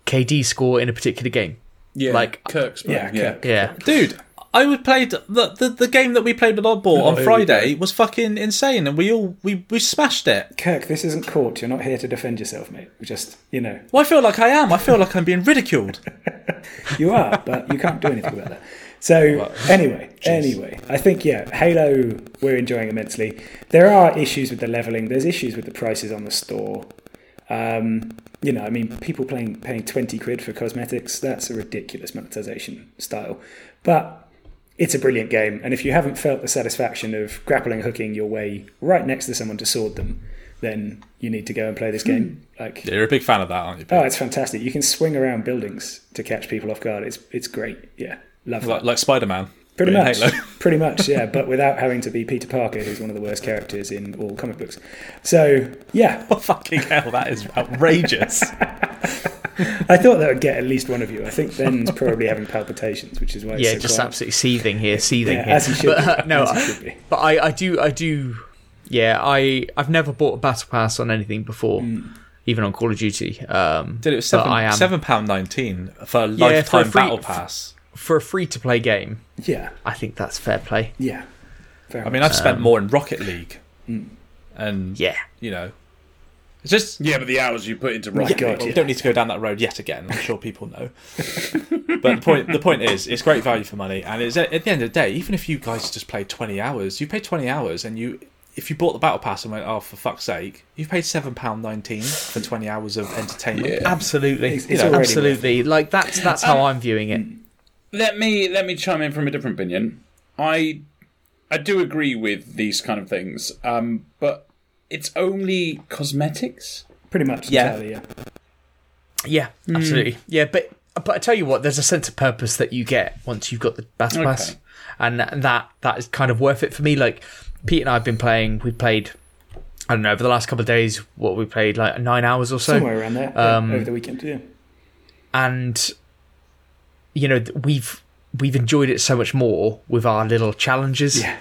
KD score in a particular game. Yeah, like Kirk's yeah, yeah, yeah, dude. I would played the, the the game that we played with Oddball oh, on Friday was fucking insane, and we all we, we smashed it. Kirk, this isn't court. You're not here to defend yourself, mate. We just you know. Well, I feel like I am. I feel like I'm being ridiculed. you are, but you can't do anything about that. So well, anyway, geez. anyway, I think yeah, Halo we're enjoying immensely. There are issues with the leveling. There's issues with the prices on the store. Um, you know, I mean, people playing paying twenty quid for cosmetics. That's a ridiculous monetization style. But it's a brilliant game. And if you haven't felt the satisfaction of grappling hooking your way right next to someone to sword them, then you need to go and play this game. Hmm. Like, yeah, you're a big fan of that, aren't you? Oh, it's fantastic. You can swing around buildings to catch people off guard. It's it's great. Yeah, love like, like Spider Man. Pretty much, pretty much, yeah. But without having to be Peter Parker, who's one of the worst characters in all comic books. So, yeah. Oh, fucking hell, that is outrageous. I thought that would get at least one of you. I think Ben's probably having palpitations, which is why. yeah, so just quiet. absolutely seething here, seething yeah, here. As he should but, uh, no, be. but I, I do, I do. Yeah, I, I've never bought a battle pass on anything before. Mm. Even on Call of Duty, um, did it was seven, seven pound nineteen for a lifetime yeah, for a free, battle pass for a free to play game. Yeah, I think that's fair play. Yeah, I mean, I've spent um, more in Rocket League, and yeah, you know, it's just yeah, but the hours you put into Rocket God, you don't need to go down that road yet again. I'm sure people know. but the point the point is, it's great value for money, and it's at, at the end of the day, even if you guys just played 20 hours, you paid 20 hours, and you if you bought the battle pass and went, oh for fuck's sake, you've paid seven pound nineteen for 20 hours of entertainment. Yeah. Absolutely, it's, it's absolutely. Like that's that's how um, I'm viewing it. Let me let me chime in from a different opinion. I I do agree with these kind of things, um, but it's only cosmetics. Pretty much. Yeah. Entirely, yeah. Yeah, mm. absolutely. Yeah, but but I tell you what, there's a sense of purpose that you get once you've got the battle okay. pass, and that that is kind of worth it for me. Like Pete and I have been playing. We played. I don't know over the last couple of days. What we played like nine hours or so, somewhere around there um, over the weekend. Yeah, and you know we've we've enjoyed it so much more with our little challenges. Yeah,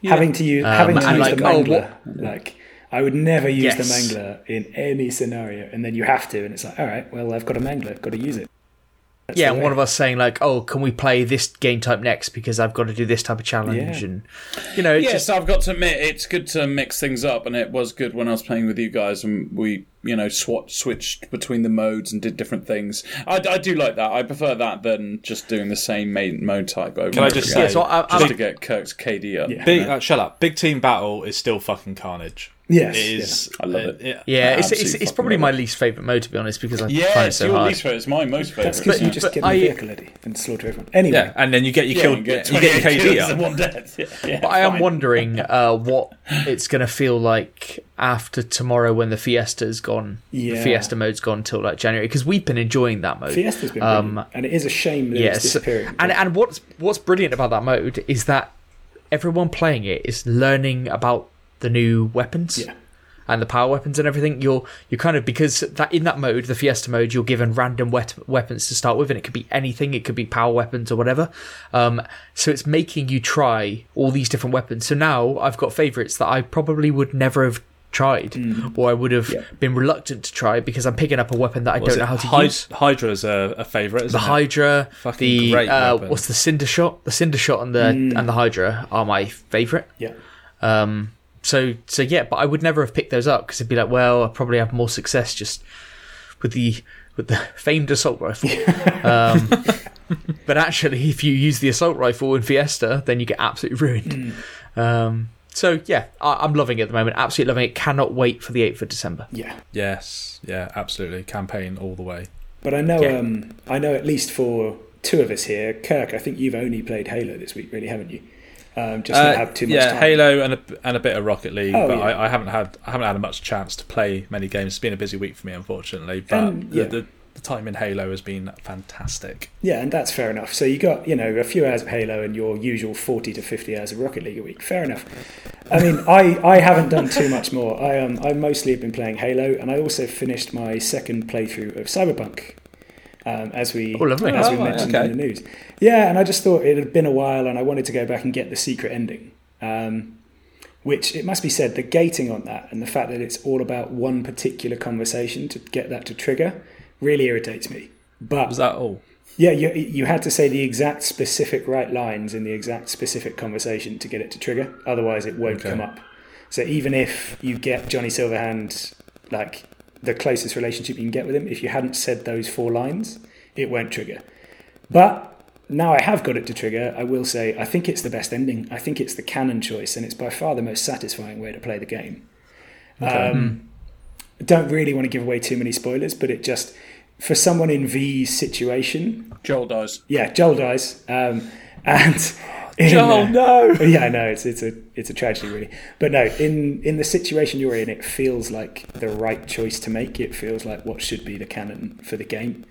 yeah. having to use um, having to use like, the mangler, oh, like I would never use yes. the mangler in any scenario, and then you have to, and it's like, all right, well, I've got a mangler, I've got to use it. That's yeah, and one of us saying like, "Oh, can we play this game type next? Because I've got to do this type of challenge." Yeah. And you know, yes, just... I've got to admit, it's good to mix things up, and it was good when I was playing with you guys, and we, you know, swat switched between the modes and did different things. I, I do like that. I prefer that than just doing the same main mode type over. Can I just say, yeah, so I, just I, to get Kirk's KD up? Yeah. Big, uh, shut up. Big team battle is still fucking carnage. Yes, it is. Yeah. I love it. Yeah, yeah it's, it's, it's, probably my least favourite mode to be honest because I yeah, find it so your hard. least favourite. It's my most favourite. That's because you just get I, the vehicle ready and slaughter everyone. Anyway, yeah, and then you get you yeah, killed. You get, you get KD up. One death. Yeah, yeah, but I am wondering uh, what it's going to feel like after tomorrow when the Fiesta's gone. Yeah. The Fiesta mode's gone until like January because we've been enjoying that mode. Fiesta's been um, and it is a shame that yes, it's disappearing. And and what's what's brilliant about that mode is that everyone playing it is learning about the new weapons. Yeah and the power weapons and everything, you're you kind of because that in that mode, the Fiesta mode, you're given random wet, weapons to start with, and it could be anything. It could be power weapons or whatever. Um, so it's making you try all these different weapons. So now I've got favorites that I probably would never have tried, Mm. or I would have been reluctant to try because I'm picking up a weapon that I Was don't know how to Hy- use. Hydra's a, a favourite, isn't The? Hydra, Fucking the uh, what's the Cindershot? The Cindershot and the Mm. and the Hydra are my favourite. Yeah. Um, so so yeah, but I would never have picked those up because it'd be like, well, I probably have more success just with the with the famed assault rifle. um, but actually, if you use the assault rifle in Fiesta, then you get absolutely ruined. Um, so yeah, I, I'm loving it at the moment. Absolutely loving it. Cannot wait for the 8th of December. Yeah. Yes, yeah, absolutely. Campaign all the way. But I know, Yeah. um, I know at least for two of us here, Kirk. I think you've only played Halo this week, really, haven't you? Um, just not Uh, had too much yeah, time. Halo and a, and a bit of Rocket League, Oh, but yeah. I, I haven't had I haven't had a much chance to play many games. It's been a busy week for me, unfortunately. But And, yeah. the, the, the time in Halo has been fantastic. Yeah, and that's fair enough. So you got you know a few hours of Halo and your usual forty to fifty hours of Rocket League a week. Fair enough. I mean, I, I haven't done too much more. I um I mostly have been playing Halo, and I also finished my second playthrough of Cyberpunk. Um, as we Oh, lovely. as we Oh, mentioned okay. in the news, yeah, and I just thought it had been a while, and I wanted to go back and get the secret ending. Um, which it must be said, the gating on that and the fact that it's all about one particular conversation to get that to trigger really irritates me. But Was that all? yeah, you you had to say the exact specific right lines in the exact specific conversation to get it to trigger. Otherwise, it won't Okay. come up. So even if you get Johnny Silverhand, like the closest relationship you can get with him, if you hadn't said those four lines, it won't trigger. But now I have got it to trigger. I will say I think it's the best ending. I think it's the canon choice, and it's by far the most satisfying way to play the game. Um, don't really want to give away too many spoilers, but it just for someone in V's situation, Joel dies. yeah, Joel dies, um, and in, Joel, uh, no. yeah, no, it's it's a it's a tragedy really, but no, in in the situation you're in, it feels like the right choice to make. It feels like what should be the canon for the game,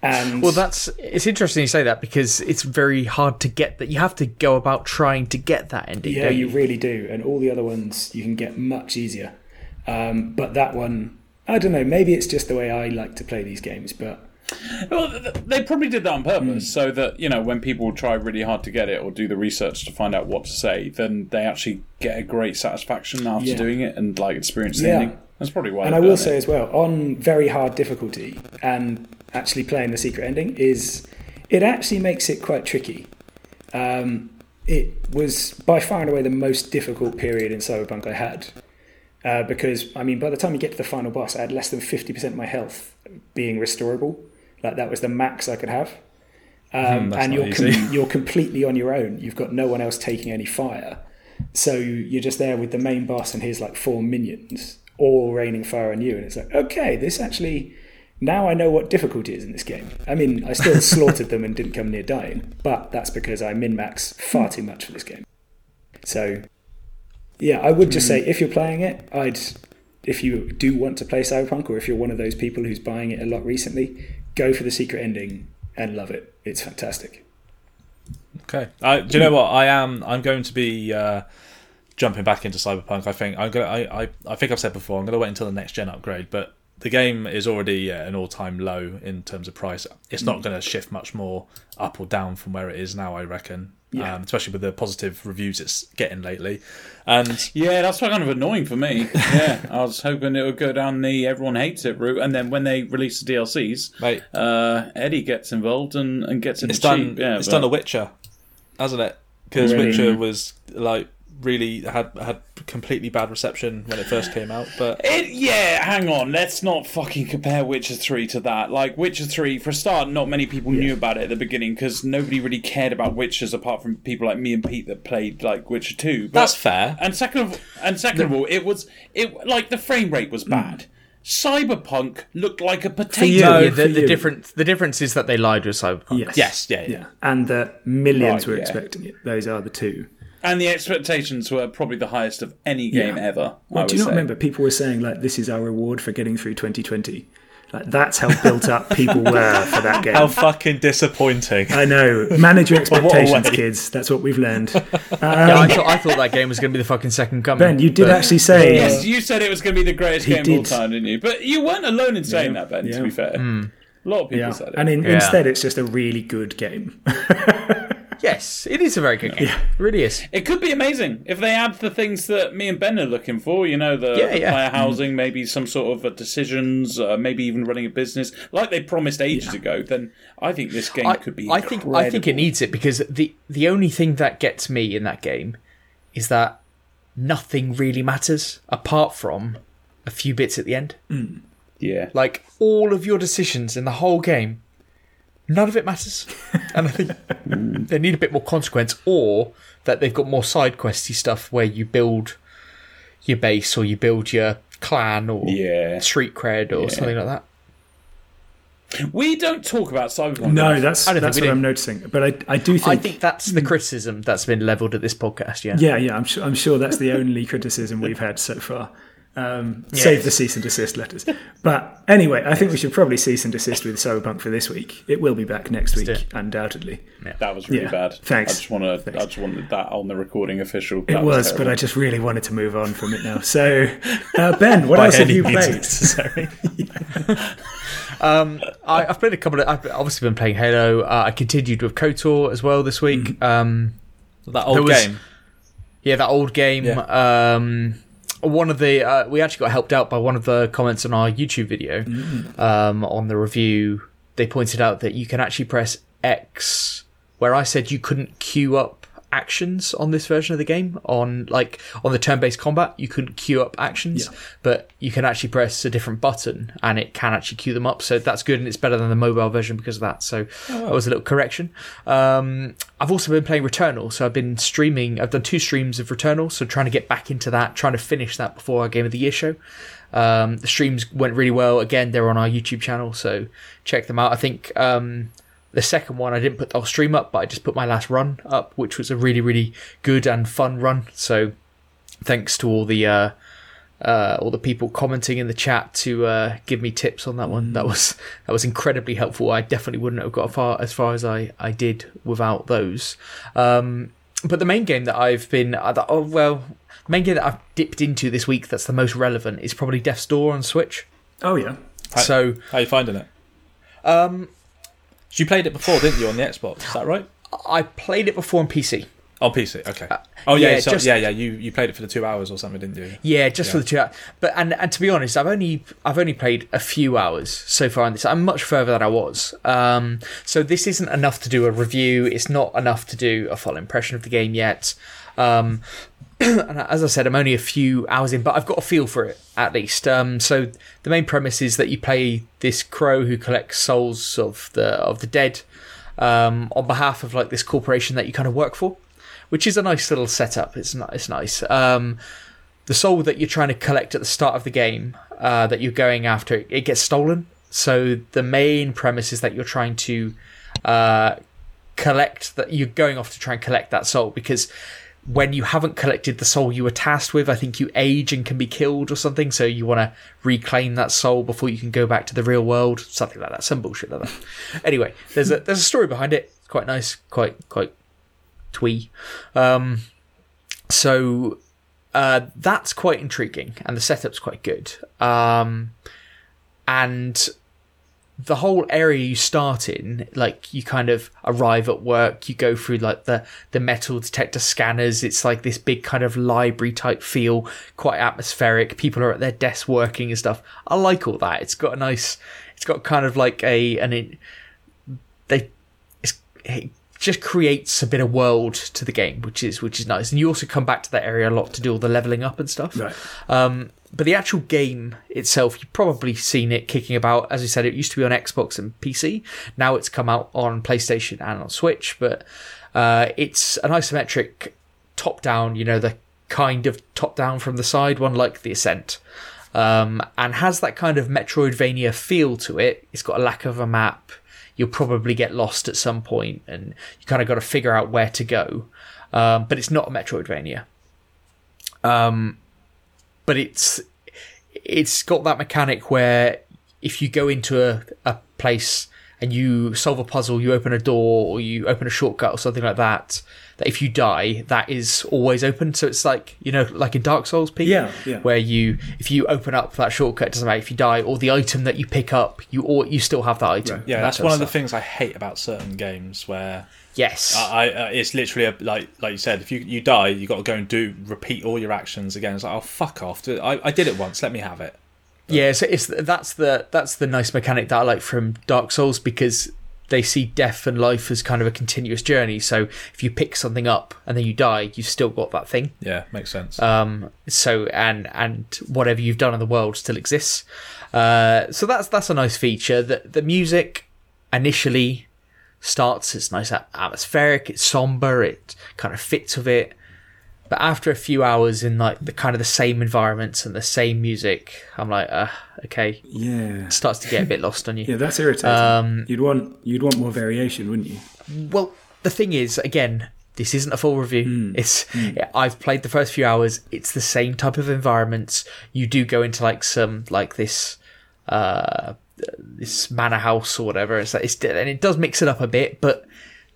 and Well, that's it's interesting you say that because it's very hard to get that. You have to go about trying to get that ending. yeah, don't you really do, and all the other ones you can get much easier, um, but that one, I don't know, maybe it's just the way I like to play these games, but Well, th- th- they probably did that on purpose, so that you know when people try really hard to get it or do the research to find out what to say, then they actually get a great satisfaction after Yeah. doing it and like experience the Yeah. ending. That's probably why. And I will say it. as well, on very hard difficulty and actually playing the secret ending is it actually makes it quite tricky. Um, it was by far and away the most difficult period in Cyberpunk I had. Uh, because I mean, by the time you get to the final boss, I had less than fifty percent of my health being restorable. Like that was the max I could have. Um, and you're com- you're completely on your own. You've got no one else taking any fire. So you're just there with the main boss and his like four minions, all raining fire on you, and it's like, okay, this actually now I know what difficulty is in this game. I mean, I still slaughtered them and didn't come near dying, but that's because I min max far too much for this game. So yeah, I would just say if you're playing it, I'd if you do want to play Cyberpunk, or if you're one of those people who's buying it a lot recently, go for the secret ending and love it. It's fantastic. Okay. Uh, do you know what? I am. I'm going to be uh, jumping back into Cyberpunk. I think I'm gonna. I, I, I think I've said before. I'm going to wait until the next gen upgrade. But the game is already at an all-time low in terms of price. It's not going to shift much more up or down from where it is now. I reckon. Yeah. Um, especially with the positive reviews it's getting lately. And Yeah, that's kind of annoying for me. Yeah, I was hoping it would go down the everyone hates it route, and then when they release the DLCs, mate, uh, Eddie gets involved and, and gets it it's cheap. done. Yeah, it's but- done a Witcher, hasn't it? Because Really? Witcher was like really had had completely bad reception when it first came out. But It, yeah, hang on. Let's not fucking compare Witcher 3 to that. Like, Witcher 3, for a start, not many people knew about it at the beginning because nobody really cared about Witchers apart from people like me and Pete that played, like, Witcher 2. But, that's fair. And second of, and second of all, it was, it like, the frame rate was mm. bad. Cyberpunk looked like a potato. you. Yeah, No, the, for the you. difference the difference is that they lied with Cyberpunk. Yes. Yes, yeah, yeah. Yeah. And that millions Right, were yeah. expecting it. Those are the two. And the expectations were probably the highest of any game Yeah. ever. Well, I do you not say. remember people were saying like this is our reward for getting through 2020? Like that's how built up people were for that game. How fucking disappointing. I know. Manage your expectations, kids. That's what we've learned. Yeah, I, thought, I thought that game was going to be the fucking second coming. Ben, you did but- actually say Yes, you said it was going to be the greatest He game of all time, didn't you? But you weren't alone in saying that, Ben. Yeah. To be fair, Hmm. a lot of people yeah. said it. And in, Yeah. instead, it's just a really good game. Yes, it is a very good game. Yeah. It really is. It could be amazing if they add the things that me and Ben are looking for. You know, the, Yeah, the yeah. player housing, maybe some sort of uh, decisions, uh, maybe even running a business, like they promised ages ago. Then I think this game I, could be. I think I think it needs it because the the only thing that gets me in that game is that nothing really matters apart from a few bits at the end. Yeah. Like all of your decisions in the whole game, none of it matters. and I think they need a bit more consequence, or that they've got more side questy stuff where you build your base or you build your clan or Yeah. street cred or something like that. We don't talk about Cyberpunk. No, that's I don't that's think what we I'm noticing. But I I do think, I think that's the hmm. criticism that's been levelled at this podcast. Yeah. yeah yeah I'm sure I'm sure that's the only criticism we've had so far. Um, Save the cease and desist letters. But anyway, I think we should probably cease and desist with Cyberpunk for this week. It will be back next week, do it. undoubtedly. that was really Yeah. bad. Thanks. I just want to. I just wanted that on the recording official. It That was, but. I just really wanted to move on from it now. So, uh, Ben, what else have you played? necessary. um, I, I've played a couple of. I've obviously been playing Halo. Uh, I continued with KOTOR as well this week. Um, That old was- game. yeah, that old game. Um, one of the uh, we actually got helped out by one of the comments on our YouTube video um, on the review. They pointed out that you can actually press X, where I said you couldn't queue up actions on this version of the game. On like on the turn-based combat, you couldn't queue up actions, Yeah. but you can actually press a different button and it can actually queue them up. So that's good, and it's better than the mobile version because of that. So that was a little correction. Um, I've also been playing Returnal, so I've been streaming. I've done two streams of Returnal, so trying to get back into that, trying to finish that before our Game of the Year show. Um, the streams went really well. Again, they're on our YouTube channel, so check them out. I think um, the second one I didn't put the whole stream up, but I just put my last run up, which was a really, really good and fun run. So thanks to all the uh, uh, all the people commenting in the chat to uh, give me tips on that one. That was that was incredibly helpful. I definitely wouldn't have got far as far as I, I did without those. Um, but the main game that I've been uh, oh, well, main game that I've dipped into this week that's the most relevant is probably Death's Door on Switch. Oh yeah, So How are you finding it? um, You played it before, didn't you, on the Xbox? Is that right? I played it before on PC. On PC, okay. oh yeah, Uh, yeah, so, just- yeah, yeah. You you played it for the two hours or something, didn't you? Yeah, just for the two. hours. But and and to be honest, I've only I've only played a few hours so far in this. I'm much further than I was. Um, so this isn't enough to do a review. It's not enough to do a full impression of the game yet. Um, and as I said, I'm only a few hours in, but I've got a feel for it at least. Um, so the main premise is that you play this crow who collects souls of the of the dead um, on behalf of like this corporation that you kind of work for, which is a nice little setup. It's not, it's nice. Um, the soul that you're trying to collect at the start of the game uh, that you're going after it gets stolen. So the main premise is that you're trying to uh, collect that you're going off to try and collect that soul because when you haven't collected the soul you were tasked with, I think you age and can be killed or something. So you want to reclaim that soul before you can go back to the real world, something like that, some bullshit like that. anyway, there's a there's a story behind it. It's quite nice, quite quite twee. Um, so uh, that's quite intriguing, and the setup's quite good. Um, and the whole area you start in, like you kind of arrive at work, you go through like the the metal detector scanners. It's like this big kind of library type feel, quite atmospheric. People are at their desks working and stuff. I like all that. It's got a nice. It's got kind of like a an. It, they. It's, it just creates a bit of world to the game, which is which is nice. And you also come back to that area a lot to do all the leveling up and stuff. right. Um, but the actual game itself, you've probably seen it kicking about. As I said, it used to be on Xbox and PC. Now it's come out on PlayStation and on Switch. But uh, it's an isometric top down, you know, the kind of top down from the side one, like The Ascent. Um, and has that kind of Metroidvania feel to it. It's got a lack of a map. You'll probably get lost at some point, and you kind of got to figure out where to go. Um, but it's not a Metroidvania. Um, but it's it's got that mechanic where if you go into a, a place and you solve a puzzle, you open a door or you open a shortcut or something like that, that if you die, that is always open. So it's like, you know, like in Dark Souls, Pete, Yeah, yeah. where you, if you open up that shortcut, it doesn't matter if you die or the item that you pick up, you or you still have that item. Right. Yeah, That that's one of the things I hate about certain games where Yes. I, I uh, it's literally a, like like you said, if you you die, you got to go and do repeat all your actions again. It's like oh fuck off! I, I did it once, let me have it. Yeah, so it's that's the that's the nice mechanic that I like from Dark Souls because they see death and life as kind of a continuous journey. So if you pick something up and then you die, you've still got that thing. Yeah, makes sense. Um, so and and whatever you've done in the world still exists. Uh, so that's that's a nice feature. The the music initially starts. It's nice atmospheric. It's somber. It kind of fits with it. But after a few hours in like the kind of the same environments and the same music, I'm like, uh, okay, Yeah. it starts to get a bit lost on you. Yeah, that's irritating. Um, you'd want you'd want more variation, wouldn't you? Well, the thing is, again, this isn't a full review. It's I've played the first few hours. It's the same type of environments. You do go into like some like this uh this manor house or whatever. It's, like, it's and it does mix it up a bit, but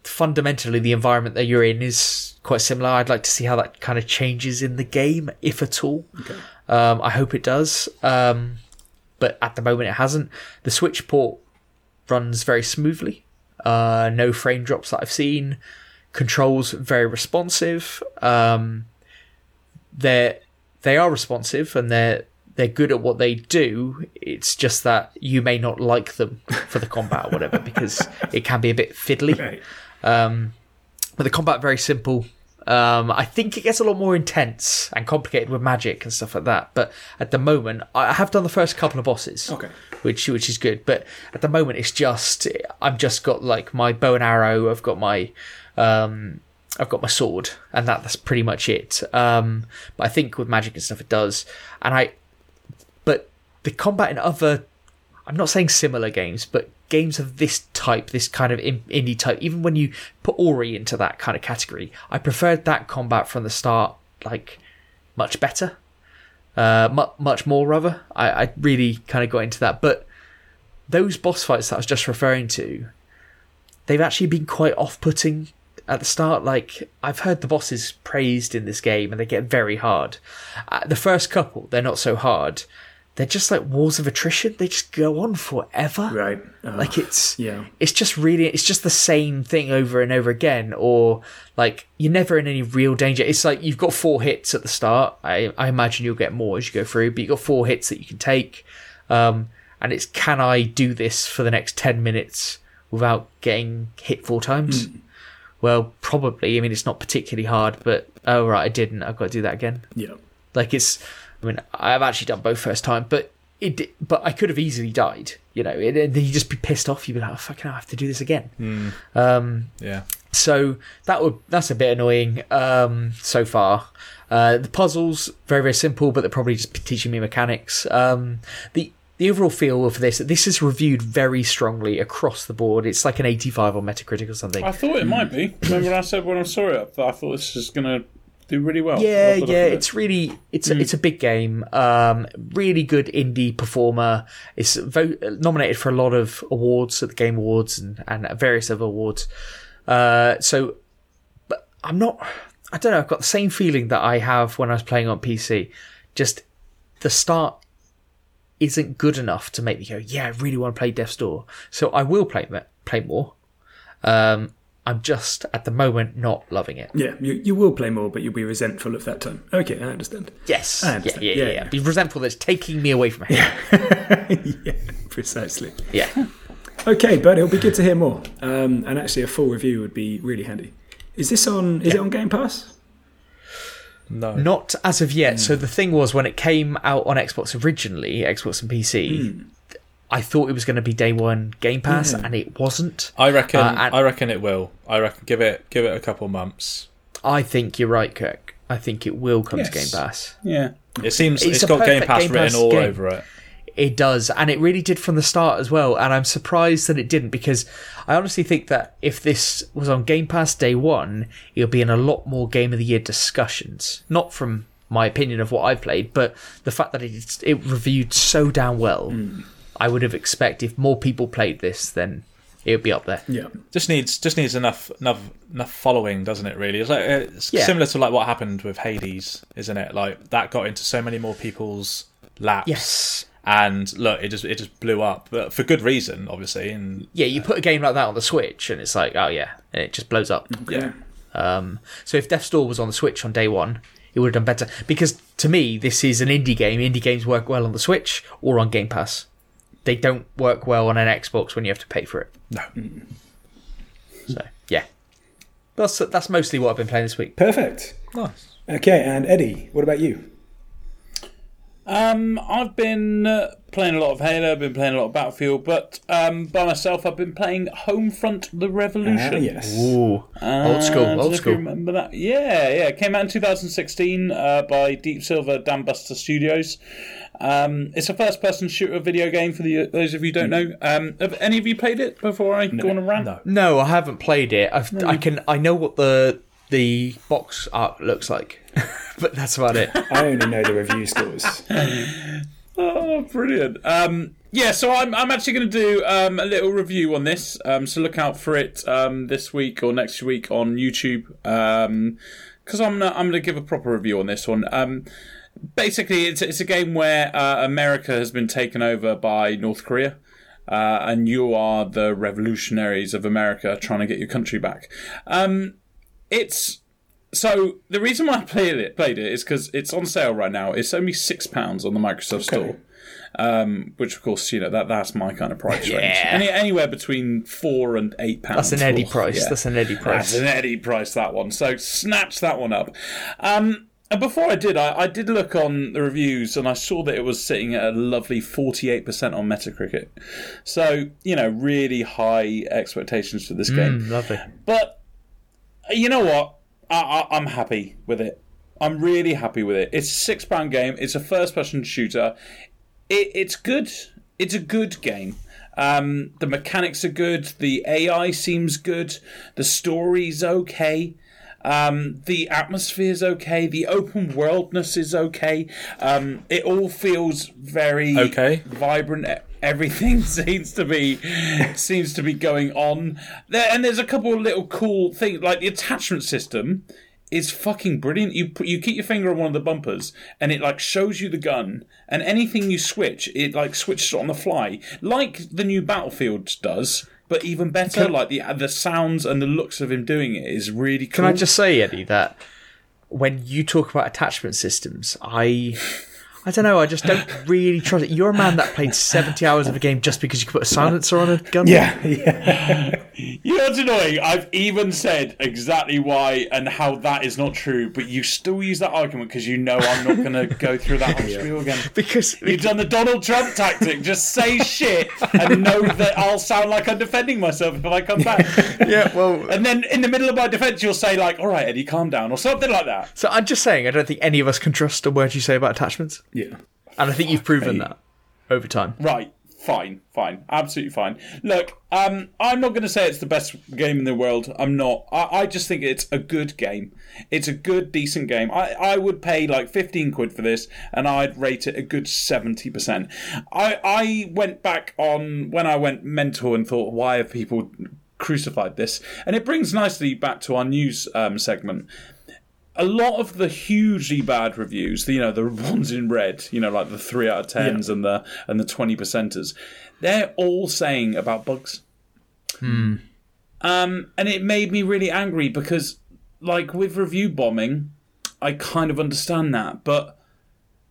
fundamentally the environment that you're in is quite similar. I'd like to see how that kind of changes in the game, if at all. Um, I hope it does. Um, but at the moment it hasn't. The Switch port runs very smoothly. Uh, no frame drops that I've seen. Controls very responsive. Um, they're they are responsive and they're they're good at what they do. It's just that you may not like them for the combat or whatever because it can be a bit fiddly. Right. Um, but the combat very simple. Um, I think it gets a lot more intense and complicated with magic and stuff like that. But at the moment, I have done the first couple of bosses, Okay. which which is good. But at the moment, it's just I've just got like my bow and arrow. I've got my um, I've got my sword, and that that's pretty much it. Um, but I think with magic and stuff, it does. And I, but the combat in other I'm not saying similar games, but games of this type, this kind of indie type, even when you put Ori into that kind of category, I preferred that combat from the start, like, much better. Uh, mu- much more, rather. I, I really kind of got into that. But those boss fights that I was just referring to, they've actually been quite off putting at the start. Like, I've heard the bosses praised in this game and they get very hard. Uh, the first couple, they're not so hard. They're just like wars of attrition. They just go on forever. Right. Oh, Like it's yeah. it's just really it's just the same thing over and over again or like you're never in any real danger it's like you've got four hits at the start i, I imagine you'll get more as you go through but you've got four hits that you can take um, and it's can i do this for the next 10 minutes without getting hit four times well probably i mean it's not particularly hard but oh right i didn't i've got to do that again Yeah. like it's, I mean, I've actually done both first time, but it, but I could have easily died. You know, and then you'd just be pissed off. You'd be like, oh, fucking, I have to do this again. Um, yeah. so that would that's a bit annoying. Um, so far, uh, the puzzles very very simple, but they're probably just teaching me mechanics. Um, the the overall feel of this, this is reviewed very strongly across the board. It's like an 85 on Metacritic or something. I thought it might be. Remember, I said when I saw it, I thought this is going to do really well. Yeah, I've got to look yeah, it. it's really it's a, it's a big game. Um, really good indie performer. It's vo- nominated for a lot of awards at the Game Awards and and various other awards. Uh, so, but I'm not. I don't know. I've got the same feeling that I have when I was playing on PC. Just the start isn't good enough to make me go, yeah, I really want to play Death's Door. So I will play play more. Um, I'm just at the moment not loving it. Yeah. You, you will play more, but you'll be resentful of that time. Okay, I understand. Yes. I Yeah, understand. yeah, Yeah, yeah, yeah. Be resentful that it's taking me away from it. yeah, precisely. Yeah. Okay, but it'll be good to hear more. Um, and actually, a full review would be really handy. Is this on? Is it on Game Pass? No. Not as of yet. Hmm. So the thing was, when it came out on Xbox originally, Xbox and PC, Hmm. I thought it was going to be day one Game Pass, and it wasn't. I reckon. Uh, and- I reckon it will. I reckon. Give it. Give it a couple months. I think you're right, Kirk. I think it will come to Game Pass. Yeah. It seems It's it's a got Game Pass Game written Pass all game. over it. It does, and it really did from the start as well. And I'm surprised that it didn't because I honestly think that if this was on Game Pass day one, it would be in a lot more Game of the Year discussions. Not from my opinion of what I've played, but the fact that it it reviewed so damn well. I would have expected if more people played this, then it would be up there. Yeah. Just needs just needs enough enough enough following, doesn't it? Really, it's like it's Yeah. similar to like what happened with Hades, isn't it? Like that got into so many more people's laps. Yes. and look, it just it just blew up, but for good reason, obviously. And Yeah, you put a game like that on the Switch, and it's like, oh yeah, and it just blows up. yeah, Um, so if Death's Door was on the Switch on day one, it would have done better. Because to me, this is an indie game. Indie games work well on the Switch or on Game Pass. They don't work well on an Xbox when you have to pay for it. no, So yeah, that's that's mostly what I've been playing this week. Perfect. nice. Okay, and Eddie, what about you? Um, I've been uh, playing a lot of Halo, I've been playing a lot of Battlefield, but um, by myself, I've been playing Homefront: The Revolution. Ah, yes. Ooh, old school, Uh, I don't know old school. remember that? Yeah, yeah. It came out in 2016 uh, by Deep Silver Dambuster Studios. Um, it's a first-person shooter video game for the those of you who don't know. Um, have any of you played it before I go on a rant? No. No, I haven't played it. I've, I can I know what the the box art looks like, but that's about it. I only know the review scores. Oh, brilliant. Um, yeah, so I'm, I'm actually going to do um, a little review on this. Um, so look out for it um, this week or next week on YouTube. Because I'm gonna, I'm going to give a proper review on this one. Um, basically, it's, it's a game where uh, America has been taken over by North Korea. Uh, and you are the revolutionaries of America trying to get your country back. Um, it's so the reason why I played it played it is because it's on sale right now. It's only six pounds on the Microsoft Store, um, which of course you know that that's my kind of price range. Yeah. Any, anywhere between four and eight pounds. That's an Eddie price. yeah. That's an Eddie price. That's an Eddie price, that one. So snatch that one up. Um, and before I did, I, I did look on the reviews and I saw that it was sitting at a lovely 48% on Metacritic. So, you know, really high expectations for this game. Mm, lovely. But you know what? I, I, I'm happy with it. I'm really happy with it. It's a six pound game. It's a first person shooter. It, it's good. It's a good game. Um, the mechanics are good. The AI seems good. The story's okay. Um, the atmosphere's okay. The open worldness is okay. Um, it all feels very Okay. vibrant. Everything seems to be seems to be going on there, and there's a couple of little cool things like the attachment system is fucking brilliant. You put you keep your finger on one of the bumpers, and it like shows you the gun, and anything you switch, it like switches on the fly, like the new Battlefield does. But even better, like the the sounds and the looks of him doing it is really cool. Can I just say, Eddie, that when you talk about attachment systems, I. I don't know. I just don't really trust it. You're a man that played 70 hours of a game just because you could put a silencer on a gun. Yeah, yeah. You know what's annoying? I've even said exactly why and how that is not true, but you still use that argument because you know I'm not going to go through that whole spiel again. Because You've done the Donald Trump tactic. Just say shit and know that I'll sound like I'm defending myself if I come back. yeah, well, And then in the middle of my defense, you'll say like, "All right, Eddie, calm down," or something like that. so I'm just saying, I don't think any of us can trust a word you say about attachments, yeah. and I think you've proven that over time. Right. Fine, fine, absolutely fine. Look, um, I'm not going to say it's the best game in the world. I'm not. I, I just think it's a good game. It's a good, decent game. I, I would pay like 15 quid for this, and I'd rate it a good 70%. I, I went back on when I went mental and thought, why have people crucified this? And it brings nicely back to our news um, segment a lot of the hugely bad reviews, you know, the ones in red, you know, like the three out of tens and the and the twenty percenters, they're all saying about bugs. Um, and it made me really angry because, like with review bombing, I kind of understand that, but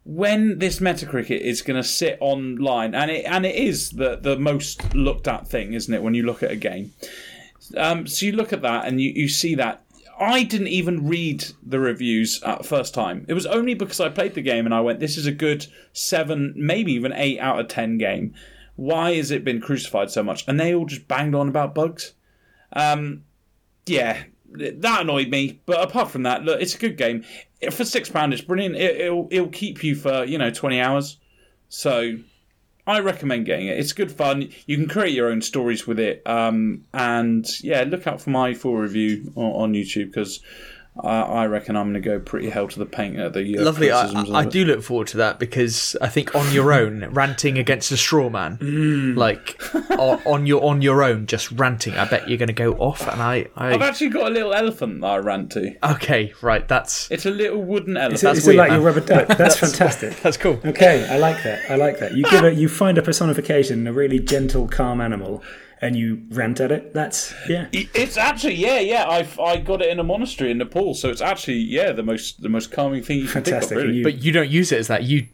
when this Metacritic is going to sit online, and it and it is the the most looked at thing, isn't it? When you look at a game, um, so you look at that and you, you see that. I didn't even read the reviews at first time. It was only because I played the game and I went, "This is a good seven, maybe even eight out of ten game." Why has it been crucified so much? And they all just banged on about bugs. Um, yeah, that annoyed me. But apart from that, look, it's a good game for six pound. It's brilliant. It, it'll it'll keep you for you know twenty hours. So I recommend getting it. It's good fun. You can create your own stories with it. Um, and yeah, look out for my full review on, on YouTube because I, I reckon I'm going to go pretty hell to the paint at the uh, Lovely. I, criticisms of I do look forward to that because I think on your own, ranting against a straw man, Mm. like o- on your on your own, just ranting. I bet you're going to go off. And I, I've actually got a little elephant that I rant to. okay, right. That's It's a little wooden elephant. Is it, That's is it weird, like man. your rubber duck? That's fantastic. that's cool. Okay, I like that. I like that. You give it. You find a personification, a really gentle, calm animal, and you rant at it. That's yeah. It's actually yeah, yeah. I I got it in a monastery in Nepal, so it's actually yeah the most the most calming thing you can Fantastic. think of. Really. you- But you don't use it as that. You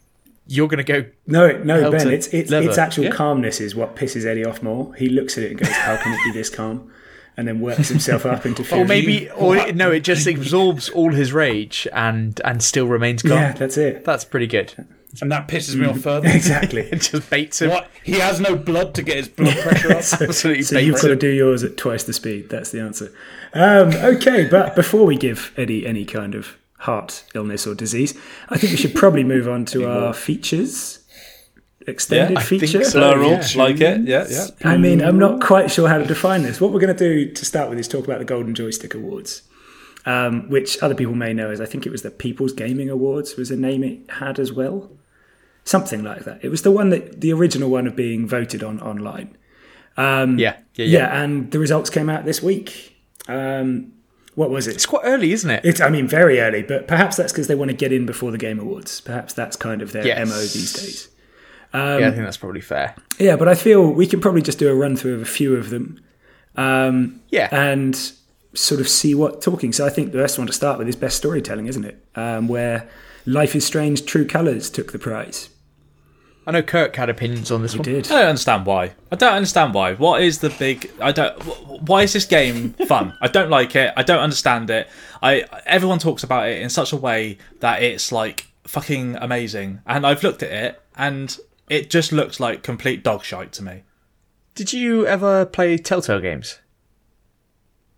you're going to go. No, no, Ben. It's it's, leather. its actual Yeah. calmness is what pisses Eddie off more. He looks at it and goes, "How can it be this calm?" And then works himself up into fury. Or maybe, or no, it just absorbs all his rage and and still remains calm. yeah, that's it. That's pretty good. And that pisses me off further. Exactly. It just baits him. what? He has no blood to get his blood pressure up. Absolutely So you've got to do yours at twice the speed. That's the answer. Um, okay, but before we give Eddie any kind of heart illness or disease, I think we should probably move on to our features. Extended Yeah, I think feature. so. Plural, yeah. like it. Yeah, yeah. I mean, I'm not quite sure how to define this. What we're going to do to start with is talk about the Golden Joystick Awards, um, which other people may know as I think it was the People's Gaming Awards was a name it had as well, something like that. It was the one that the original one of being voted on online. Yeah, yeah, yeah, Yeah, and the results came out this week. Um, what was it? It's quite early, isn't it? It's, I mean, very early, but perhaps that's because they want to get in before the Game Awards. Perhaps that's kind of their Yes. MO these days. yeah, I think that's probably fair. Yeah, but I feel we can probably just do a run through of a few of them. Um, Yeah. and sort of see what talking. So I think the best one to start with is best storytelling, isn't it? Um, where Life is Strange: True Colors took the prize. I know Kirk had opinions on this one. Did I don't understand why. I don't understand why. What is the big? I don't. Why is this game fun? I don't like it. I don't understand it. I everyone talks about it in such a way that it's like fucking amazing, and I've looked at it and it just looks like complete dog shite to me. Did you ever play Telltale games?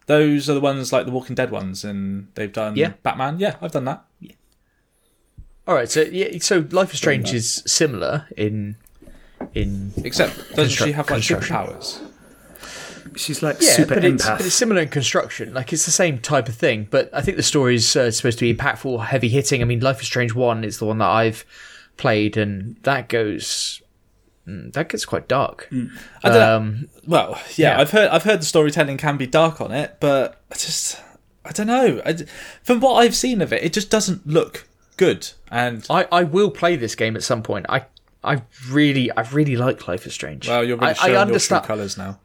Those are the ones like the Walking Dead ones, and they've done Yeah. Batman. Yeah, I've done that. All right, so yeah, so Life is Strange is similar in in Except doesn't she have like construction. superpowers? She's like yeah, super but it's, empath. but it's similar in construction. Like it's the same type of thing, but I think the story's uh, supposed to be impactful, heavy hitting. I mean, Life is Strange One is the one that I've played, and that goes mm, that gets quite dark. I don't know. Um, Well, yeah, Yeah. I've heard I've heard the storytelling can be dark on it, but I just I don't know. I, from what I've seen of it, it just doesn't look good. And I, I will play this game at some point. I I really I really like Life is Strange. well, you're really I, showing I your understand. true colours now.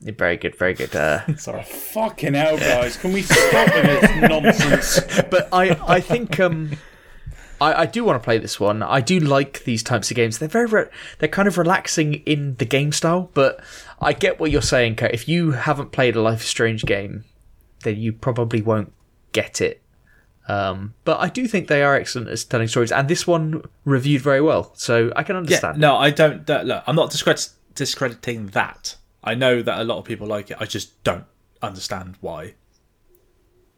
Very good, very good. Uh, Sorry. Fucking hell, guys! Can we stop with this nonsense? but I I think um I, I do want to play this one. I do like these types of games. They're very re- they're kind of relaxing in the game style, but I get what you're saying, Kurt. If you haven't played a Life is Strange game, then you probably won't get it. Um, but I do think they are excellent at telling stories, and this one reviewed very well, so I can Yeah, understand. no, I don't. That, look, I'm not discredit, discrediting that. I know that a lot of people like it. I just don't understand why.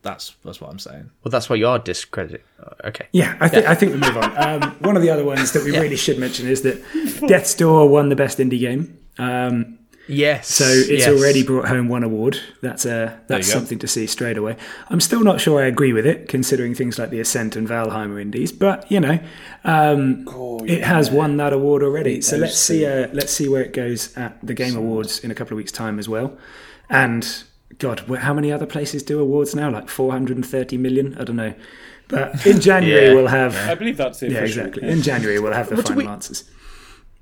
That's that's what I'm saying. Well, that's why you are discrediting. uh, Okay. Yeah, I think I think we move on. Um, one of the other ones that we really should mention is that Death's Door won the best indie game. Um, Yes. so it's yes. already brought home one award. That's a that's you go. something to see straight away. I'm still not sure I agree with it, considering things like the Ascent and Valheimer indies. But you know, um, it has won that award already. So let's see. Uh, let's see where it goes at the Game Awards in a couple of weeks' time as well. And God, how many other places do awards now? Like 430 million? I don't know. But in January Yeah. we'll have. I believe that's it. Yeah, official. exactly. In January we'll have the What final we- answers.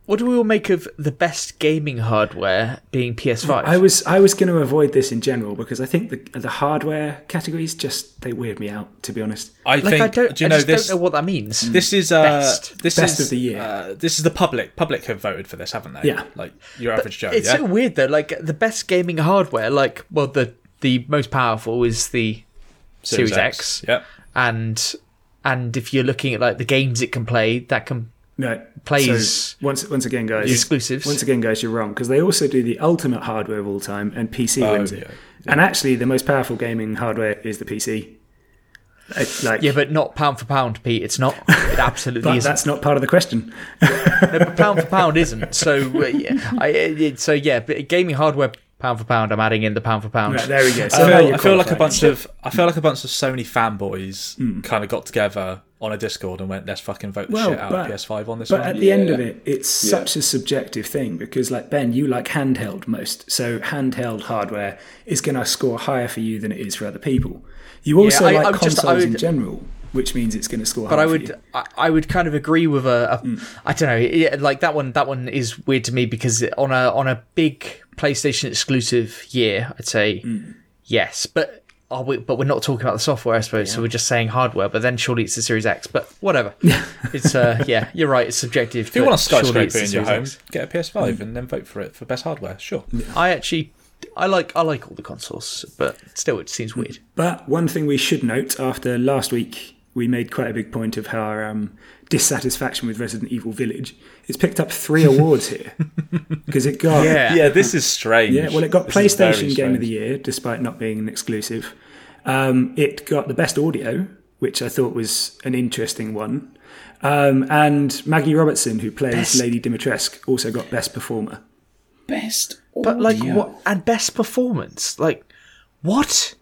What do we all make of the best gaming hardware being PS5? I was I was going to avoid this in general because I think the the hardware categories just they weird me out to be honest. I like think. I don't. do you I know just this? don't know what that means. This is uh, Best. this Best is of the year. Uh, this is the public. Public have voted for this, haven't they? Yeah. Like your average Joe. it's yeah. so weird though. Like the best gaming hardware, like well, the the most powerful is the Series, X, Yep. and and if you're looking at like the games it can play, that can No, Plays- So once once again, guys, exclusives. Once again, guys, you're wrong because they also do the ultimate hardware of all time, and PC Oh, wins it. yeah, And actually, the most powerful gaming hardware is the PC. It's like, yeah, but not pound for pound, Pete. It's not. It absolutely but isn't. that's not part of the question. No, but pound for pound isn't. So uh, yeah, I, it, so yeah, but gaming hardware pound for pound. I'm adding in the pound for pound. Right, there we go. I So now feel, I feel like a bunch of I feel like a bunch of Sony fanboys kind of got together on a Discord and went, "Let's fucking vote the Well, shit out but- of PS5 on this But one." at the end of it, it's such a subjective thing because, like Ben, you like handheld most, so handheld hardware is going to score higher for you than it is for other people. You also I- like I would just- consoles in general, which means it's going to score but higher I for would you. I, I would kind of agree with a, a mm. I don't know yeah, like that one that one is weird to me because on a on a big PlayStation exclusive year I'd say mm. yes but are we, but we're not talking about the software I suppose so we're just saying hardware but then surely it's the Series X but whatever it's uh yeah you're right it's subjective if you want a surely skyscraper in the your home, Series X. get a PS5 and then vote for it for best hardware. Sure. I actually I like I like all the consoles but still it seems weird But one thing we should note after last week, we made quite a big point of how our um, dissatisfaction with Resident Evil Village. It's picked up three awards here because it got yeah Yeah, this is strange. Yeah, well, it got This PlayStation Game of the. Year, despite not being an exclusive. Um, it got the best audio, which I thought was an interesting one. Um, and Maggie Robertson, who plays Best- Lady Dimitrescu, also got best performer. Best. But like what? And best performance? Like what?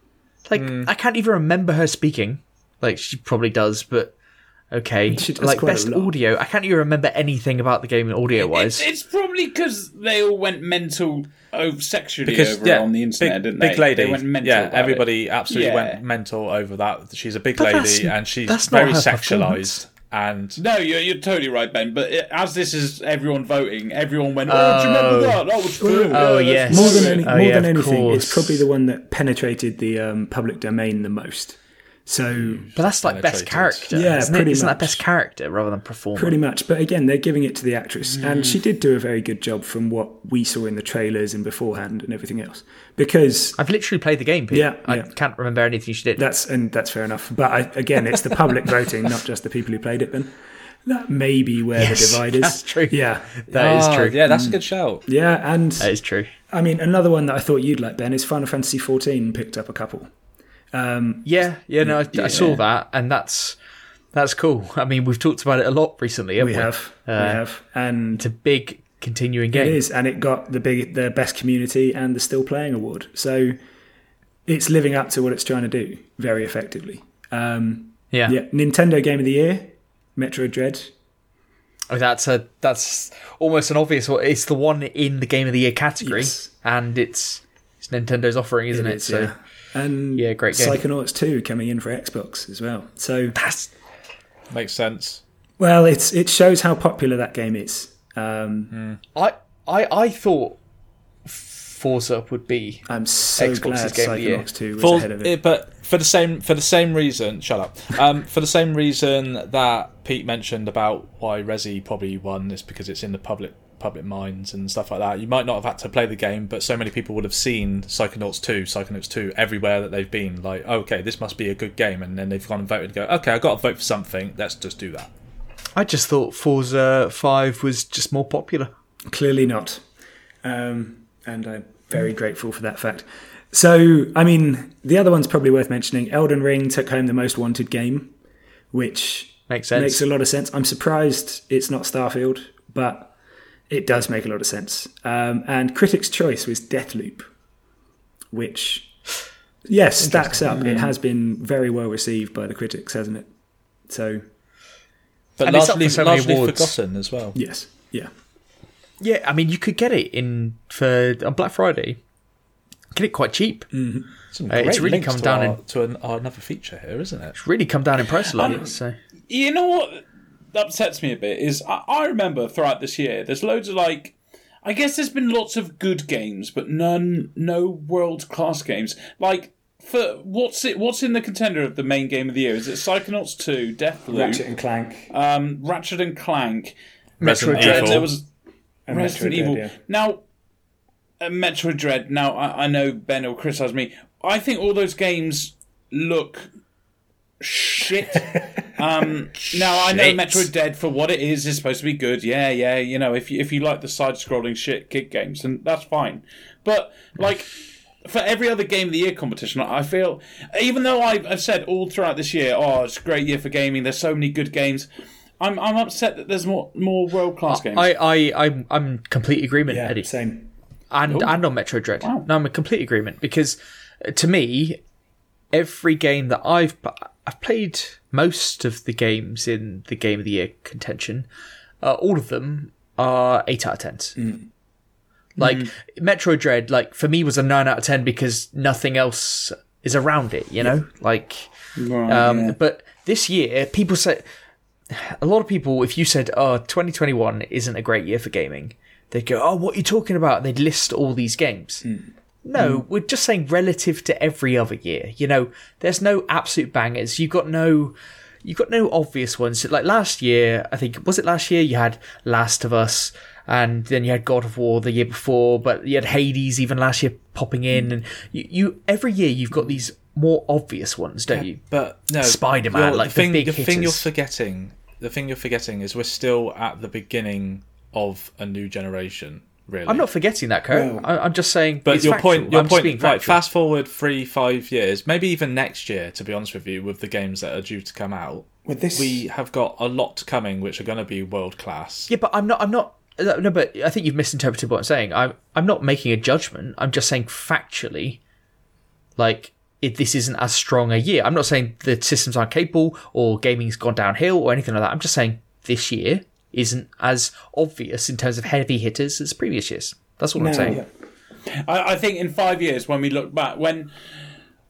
Like Hmm. I can't even remember her speaking. Like she probably does, but okay. She does like best audio. I can't even remember anything about the game audio wise. It's, it's probably because they all went mental over sexually because over yeah, on the internet, big, didn't big they? lady. They went mental. yeah, about everybody it. absolutely Yeah. went mental over that. She's a big But lady and she's that's very sexualized. And No, you're, you're totally right, Ben. But it, as this is everyone voting, everyone went, "Oh, do you remember that? That was cool." Oh, Yeah, yes. More than, any, Oh, more yeah, than of anything, it's probably the one that penetrated the um, public domain the most. So but that's like best character. Yeah, isn't, pretty isn't that best character rather than performance? pretty much. But again, they're giving it to the actress, Mm. and she did do a very good job from what we saw in the trailers and beforehand and everything else. Because I've literally played the game. Pete. Yeah, I yeah. can't remember anything she did. That's and that's fair enough. But I, again, it's the public voting, not just the people who played it. Then that may be where Yes, the divide is. that's true. Yeah, That is Ah, true. Yeah, that's a good shout. yeah, and That is true. I mean another one that I thought you'd like, Ben, is Final Fantasy XIV picked up a couple. Um, Yeah, yeah. No, I, I saw that, and that's that's cool. I mean, we've talked about it a lot recently. Haven't we we, have, we Uh, have, and It's a big continuing game. is, and it got the big, the best community and the still playing award. So it's living up to what it's trying to do very effectively. Um, Yeah. yeah, Nintendo Game of the Year, Metroid Dread. Oh, that's a that's almost an obvious one. It's the one in the game of the year category, Yes. and it's it's Nintendo's offering, isn't it? is, so yeah. And Yeah, great game. Psychonauts 2 coming in for Xbox as well. So, that's Makes sense. well, it's it shows how popular that game is. Um, I I I thought Forza would be I'm so Xbox's glad Game of the Year. 2 was For, ahead of it. it- but for the same for the same reason, shut up. Um, for the same reason that Pete mentioned about why Resi probably won is because it's in the public public minds and stuff like that. You might not have had to play the game, but so many people would have seen Psychonauts 2, Psychonauts 2 everywhere that they've been. Like, okay, this must be a good game, and then they've gone and voted and go, okay, I've got to vote for something. Let's just do that. I just thought Forza Five was just more popular. Clearly not. Um, and I'm very grateful for that fact. So, I mean, the other one's probably worth mentioning. Elden Ring took home the most wanted game, which Makes sense. makes a lot of sense. I'm surprised it's not Starfield, but it does make a lot of sense. Um, and Critics' Choice was Deathloop, which, yes, stacks up. It has been very well received by the critics, hasn't it? So, But And it's up largely, for so largely forgotten as well. yes, yeah. Yeah, I mean, you could get it in for on Black Friday. Get it quite cheap. Some Uh, it's really links come to down our, in- to an, our another feature here, isn't it? It's really come down in price a lot. so You know what upsets me a bit is I, I remember throughout this year, there's loads of like. I guess there's been lots of good games, but none, no world class games. Like for what's it? What's in the contender of the main game of the year? Is it Psychonauts two, Deathloop, Ratchet and Clank. um, Ratchet and Clank, Resident Dread, There was and Resident Metroid Evil. Dread, yeah. Now, uh, Metroid Dread. Now, I, I know Ben will criticize me. I think all those games look shit. um, now, I know Shit. Metroid Dread for what it is is supposed to be good. Yeah, yeah. You know, if you if you like the side-scrolling shit kid games, then that's fine. But like. For every other game of the year competition, I feel, even though I've, I've said all throughout this year, oh, it's a great year for gaming. There's so many good games. I'm I'm upset that there's more more world class games. I I I'm, I'm complete agreement, Yeah, Eddie. same. and and on Metroid Dread. No, I'm in complete agreement because uh, to me, every game that I've I've played most of the games in the Game of the Year contention. Uh, all of them are eight out of tens. Like Metroid Dread, like for me was a nine out of ten because nothing else is around it. You know, like. Um, yeah. But this year, people say a lot of people. If you said, "Oh, 2021 isn't a great year for gaming," they'd go, "Oh, what are you talking about?" And they'd list all these games. No, hmm. we're just saying relative to every other year. You know, there's no absolute bangers. You've got no. You've got no obvious ones. Like last year, I think was it last year you had Last of Us, and then you had God of War the year before, but you had Hades even last year popping in, hmm. and you, you every year you've got these more obvious ones, don't you? But no, Spider-Man, like the the thing. big the thing you're forgetting. The thing you're forgetting is we're still at the beginning of a new generation. Really, I'm not forgetting that, Kurt. Well- I, I'm just saying. But it's your factual. point, your I'm being point, like factual. fast forward three, five years, maybe even next year. To be honest with you, with the games that are due to come out, With this, we have got a lot coming, which are going to be world class. Yeah, but I'm not. I'm not. uh, No, but I think you've misinterpreted what I'm saying. I'm. I'm not making a judgment. I'm just saying factually, like it, this isn't as strong a year. I'm not saying the systems aren't capable or gaming's gone downhill or anything like that. I'm just saying this year isn't as obvious in terms of heavy hitters as previous years. That's all I'm saying. yeah. I, I think in five years, when we look back, when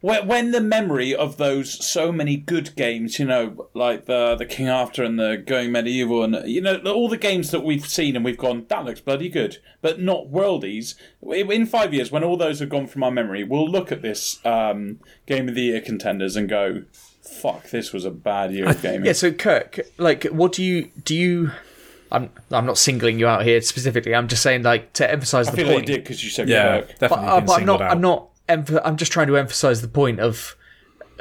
when when the memory of those so many good games, you know, like the the King After and the Going Medieval, and you know all the games that we've seen and we've gone, that looks bloody good, but not worldies. In five years, when all those have gone from our memory, we'll look at this um, Game of the Year contenders and go, "Fuck, this was a bad year of gaming." Yeah. So Kirk, like, what do you do? You. I'm. I'm not singling you out here specifically. I'm just saying, like, to emphasise I the feel point. like you did because you said Yeah, Kirk. definitely. but, uh, been but I'm not. out. I'm not. Emph- I'm just trying to emphasize the point of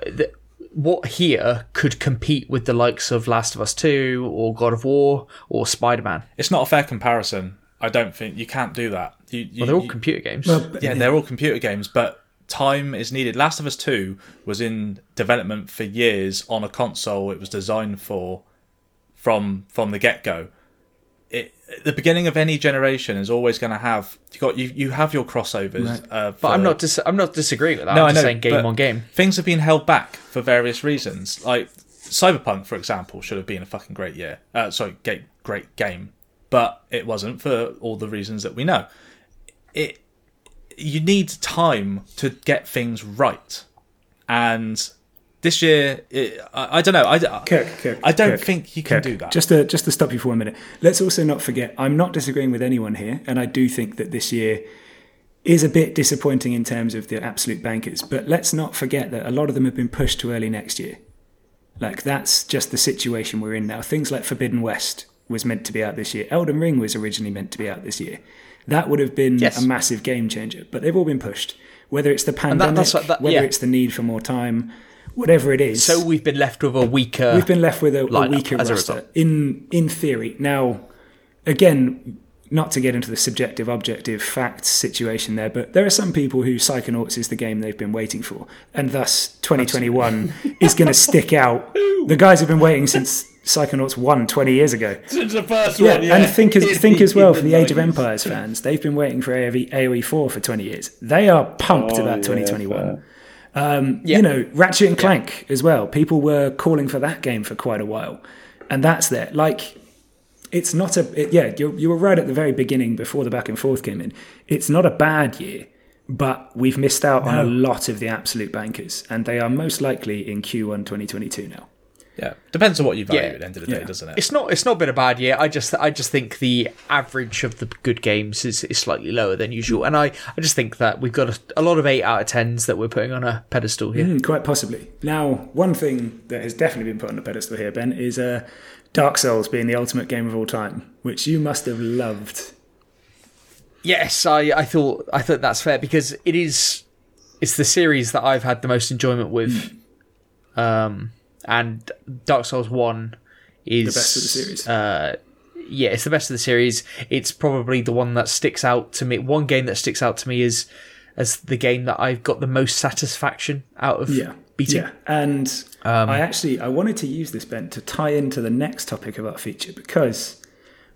uh, the, what here could compete with the likes of Last of Us Two or God of War or Spider Man. It's not a fair comparison. I don't think you can't do that. You, you, Well, they're all you- computer games. yeah, they're all computer games, but time is needed. Last of Us Two was in development for years on a console it was designed for from from the get go. It the beginning of any generation is always going to have you got you you have your crossovers. Uh, but I'm not. Dis- I'm not disagreeing with that. No, I'm I just know, saying game on game. Things have been held back for various reasons. Like Cyberpunk, for example, should have been a fucking great year. Uh, sorry, great, great game, but it wasn't for all the reasons that we know. It you need time to get things right, and this year, it, I, I don't know. I, Kirk, Kirk, I don't Kirk, think you can do that. Just to just to stop you for one minute. Let's also not forget. I'm not disagreeing with anyone here, and I do think that this year is a bit disappointing in terms of the absolute bankers. But let's not forget that a lot of them have been pushed to early next year. Like that's just the situation we're in now. Things like Forbidden West was meant to be out this year. Elden Ring was originally meant to be out this year. That would have been Yes. a massive game changer, but they've all been pushed. Whether it's the pandemic, what- that- whether yeah. it's the need for more time, whatever it is. So we've been left with a weaker. We've been left with a, a weaker a roster result. in in theory. Now, again, not to get into the subjective objective facts situation there, but there are some people who Psychonauts is the game they've been waiting for, and thus 2021 is going to stick out. The guys have been waiting since Psychonauts 1 20 years ago. Since the first Yeah, one, yeah. and think as think as well for the Age of Empires fans, they've been waiting for AOE, AOE 4 for 20 years. They are pumped Oh, about 2021. fair. Um, Yeah. You know, Ratchet and Clank as well. People were calling for that game for quite a while, and that's there. Like, it's not a it, yeah. You you were right at the very beginning before the back and forth came in. It's not a bad year, but we've missed out on a lot of the absolute bankers, and they are most likely in Q1 2022 now. Yeah, depends on what you value Yeah. at the end of the day, Yeah. doesn't it? It's not. It's not been a bad year. I just. I just think the average of the good games is, is slightly lower than usual, and I. I just think that we've got a, a lot of eight out of tens that we're putting on a pedestal here. Mm, quite possibly. Now, one thing that has definitely been put on a pedestal here, Ben, is uh, Dark Souls being the ultimate game of all time, which you must have loved. Yes, I. I thought. I thought that's fair because it is. It's the series that I've had the most enjoyment with, um, and Dark Souls One is The best of the series. Uh, yeah, it's the best of the series. It's probably the one that sticks out to me. One game that sticks out to me is as the game that I've got the most satisfaction out of Yeah. beating. Yeah. And um, I actually I wanted to use this Ben to tie into the next topic of our feature because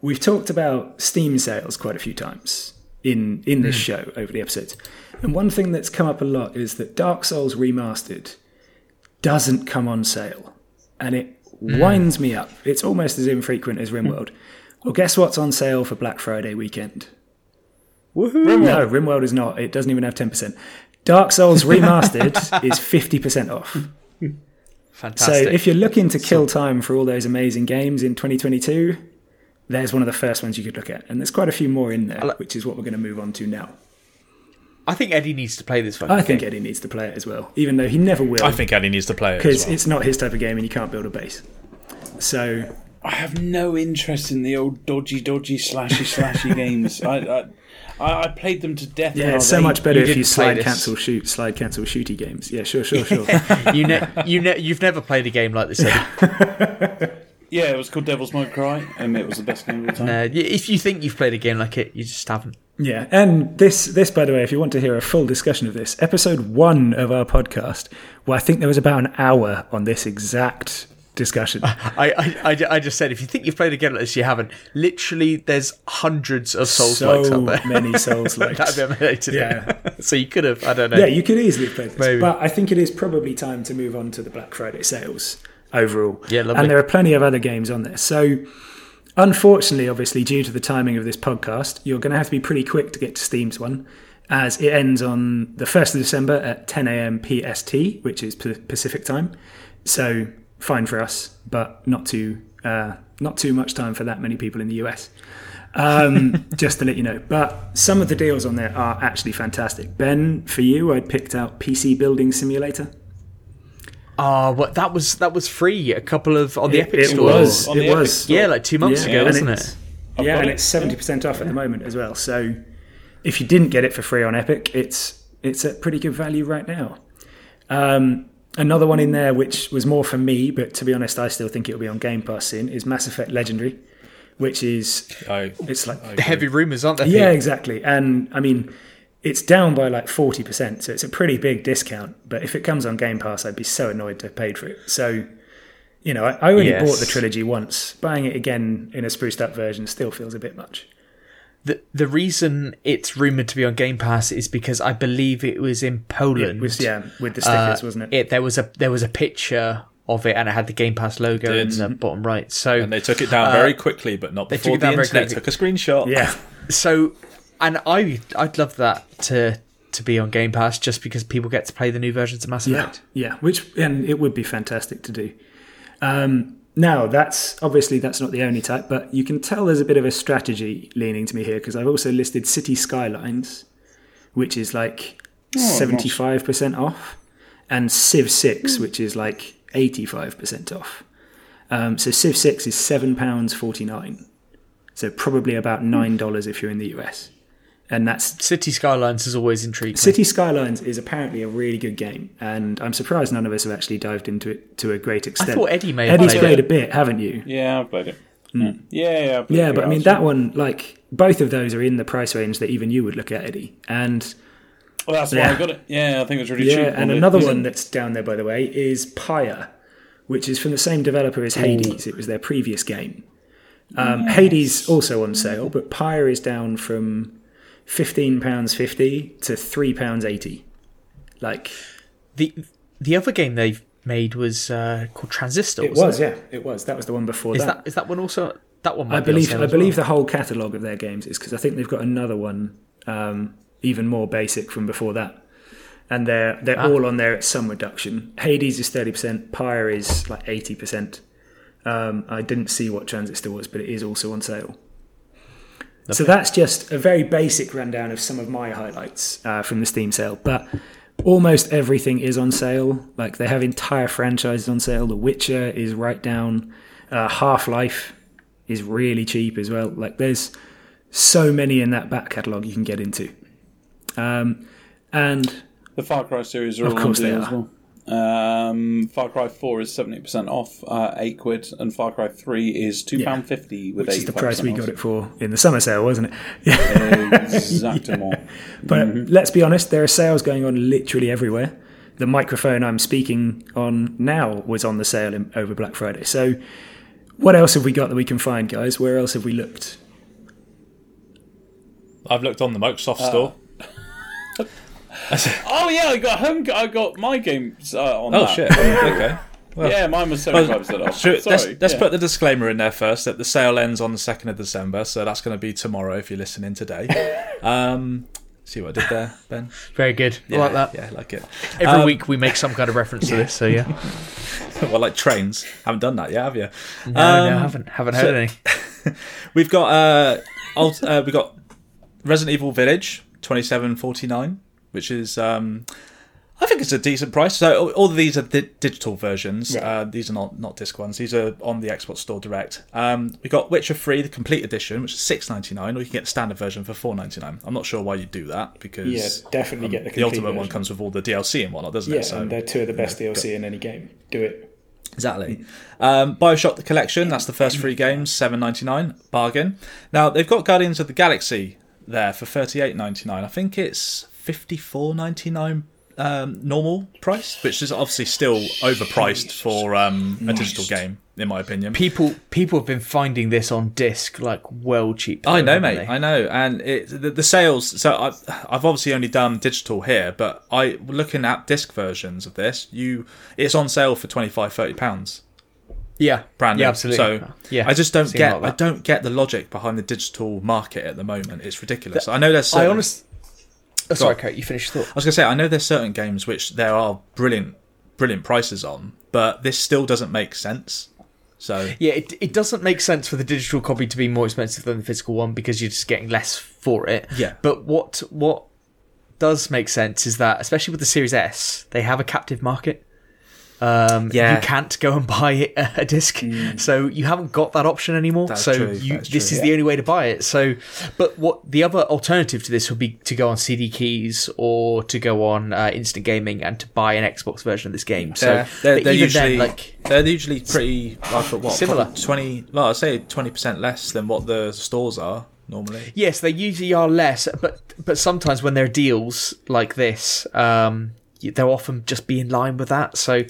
we've talked about Steam sales quite a few times. in in this show over the episodes. And one thing that's come up a lot is that Dark Souls Remastered doesn't come on sale, and it hmm. winds me up. It's almost as infrequent as RimWorld. Well, guess what's on sale for Black Friday weekend? Woohoo! No, RimWorld is not. It doesn't even have ten percent. Dark Souls Remastered is fifty percent off. Fantastic. So if you're looking to kill time for all those amazing games in 2022, there's one of the first ones you could look at, and there's quite a few more in there, which is what we're going to move on to now. I think Eddie needs to play this fucking I think game. Eddie needs to play it as well, even though he never will, I think Eddie needs to play it because well. it's not his type of game, and you can't build a base. So I have no interest in the old dodgy, dodgy, slashy, slashy games. I, I I I played them to death. yeah, it's so eight. much better You if you slide, cancel, shoot, slide, cancel, shooty games. Yeah, sure, sure, sure. you ne- you ne- you've never played a game like this. Eddie. Yeah, it was called Devil's Might Cry, and it was the best game of all time. No, y- if you think you've played a game like it, you just haven't. Yeah, and this, this, by the way, if you want to hear a full discussion of this, episode one of our podcast, where I think there was about an hour on this exact discussion. I, I, I, I just said if you think you've played a game like this, you haven't. Literally, there's hundreds of Souls likes so out there. many Souls likes. That'd be amazing. Yeah. so you could have. I don't know. Yeah, you could easily play this, Maybe. but I think it is probably time to move on to the Black Friday sales overall. Yeah, lovely. And there are plenty of other games on there. So, unfortunately, obviously, due to the timing of this podcast, you're going to have to be pretty quick to get to Steam's one, as it ends on the 1st of December at 10 a.m. PST, which is Pacific time. So, fine for us, but not too uh, not too much time for that many people in the US. Um, just to let you know. But some of the deals on there are actually fantastic. Ben, for you, I picked out PC Building Simulator. Oh, what that was that was free a couple of on the Epic it Store. was. On the It Epic was. Store. Yeah, like two months Yeah, ago, and wasn't it's- it? Yeah, and it. it's seventy percent off at the moment as well. So if you didn't get it for free on Epic, it's it's at pretty good value right now. Um, another one in there which was more for me, but to be honest, I still think it'll be on Game Pass soon. Is Mass Effect Legendary, which is I, it's like The heavy rumours, aren't they? yeah, exactly. And I mean, it's down by like 40%, so it's a pretty big discount. But if it comes on Game Pass, I'd be so annoyed to have paid for it. So, you know, I, I only Yes. bought the trilogy once. Buying it again in a spruced up version still feels a bit much. The the reason it's rumored to be on Game Pass is because I believe it was in Poland. It was, yeah, with the Uh, stickers, wasn't it? It there was a there was a picture of it and it had the Game Pass logo in the bottom right. So and they took it down very quickly, but not they before took it the down very internet quickly. took a screenshot. Yeah. so and I I'd love that to to be on Game Pass just because people get to play the new versions of Mass Effect. yeah, which and it would be fantastic to do. Um, now that's obviously that's not the only type, but you can tell there's a bit of a strategy leaning to me here because I've also listed City Skylines, which is like seventy five percent off, and Civ Six, which is like eighty five percent off. Um, so Civ Six is seven pounds forty nine, so probably about nine dollars if you're in the US, and that's City Skylines is always intriguing. City Skylines is apparently a really good game, and I'm surprised none of us have actually dived into it to a great extent. I thought Eddie may have Eddie's played played it. a bit, haven't you? Yeah, I've played it. Yeah, yeah, yeah. I've Yeah, but I mean that one, like both of those, are in the price range that even you would look at, Eddie. And Well, that's why I got it. Yeah, I think it was really yeah, cheap. and on another it- one that's down there, by the way, is Pyre, which is from the same developer as Hades. It was their previous game. Um, Hades also on sale, but Pyre is down from fifteen pounds fifty to three pounds eighty. Like The the other game they've made was uh, called Transistor. it was, yeah, it was. That was the one before Is that is that one also that one? Might I be believe I believe the whole catalogue of their games is because I think they've got another one um, even more basic from before that, and they're they're Ah. all on there at some reduction. Hades is thirty percent, Pyre is like eighty percent. Um, I didn't see what Transistor was, but it is also on sale. So that's just a very basic rundown of some of my highlights uh, from the Steam sale, but. Almost everything is on sale. Like they have entire franchises on sale. The Witcher is right down. Uh, Half Life is really cheap as well. Like there's so many in that back catalogue you can get into. Um, and The Far Cry series are Of all course on they are. as well. Um, Far Cry 4 is 70% off, uh, 8 quid, and Far Cry 3 is £2.50 with which is the price we off. got it for in the summer sale, wasn't it? Yeah. Exactement. But Mm-hmm. let's be honest, there are sales going on literally everywhere. The microphone I'm speaking on now was on the sale in, over Black Friday. So, what else have we got that we can find, guys? Where else have we looked? I've looked on the Microsoft store. Oh yeah, I got home. I got my games uh, on Oh that. shit! okay. Yeah, mine was seventy-five percent off. Should- Sorry. let's let's yeah. put the disclaimer in there first that the sale ends on the second of December, so that's going to be tomorrow if you're listening today. um, see what I did there, Ben? Very good. I like that. Yeah, I like it. Every Um, week we make some kind of reference to this, so yeah. well, like trains. Haven't done that yet, have you? No, no, Um, I haven't haven't heard so- any. We've got uh, old, uh, we've got Resident Evil Village twenty seven forty nine, which is um, I think it's a decent price. So all, of these are di- digital versions. Right. Uh, these are not not disc ones. These are on the Xbox Store Direct. Um, we got Witcher Three, the complete edition, which is six ninety nine, or you can get the standard version for four ninety nine. I'm not sure why you do that because Yeah, definitely get the the complete ultimate one comes with all the DLC and whatnot, doesn't Yeah, it? So and they're two of the best DLC in any game. Do it. Exactly. Um, Bioshock the Collection, that's the first three games, seven ninety nine, bargain. Now they've got Guardians of the Galaxy there for thirty eight ninety nine. I think it's fifty four ninety nine um, normal price, which is obviously still overpriced for um, a digital game, in my opinion. People people have been finding this on disc like well cheap. I know, mate. they? I know, and it, the, the sales. So I've, I've obviously only done digital here, but I looking at disc versions of this. You, it's on sale for 25 30 pounds. Yeah, brand new. Yeah, absolutely. So yeah, I just don't seen get lot of I don't get the logic behind the digital market at the moment. It's ridiculous. I know there's I certain, honestly. Oh, sorry. Kate. You finished thought. I was gonna say I know there's certain games which there are brilliant brilliant prices on, but this still doesn't make sense. So Yeah, it, it doesn't make sense for the digital copy to be more expensive than the physical one because you're just getting less for it. Yeah. But what what does make sense is that, especially with the Series S, they have a captive market. Um, Yeah. you can't go and buy a, disc, so you haven't got that option anymore. That's so you, this true. is the only way to buy it. So, but what the other alternative to this would be to go on CD keys or to go on uh, instant gaming and to buy an Xbox version of this game. So they're, they're, they're usually then, like they're usually pretty like what Similar. twenty. Well, I'd say twenty percent less than what the stores are normally. Yes, they usually are less, but but sometimes when there are deals like this, um, they'll often just be in line with that. So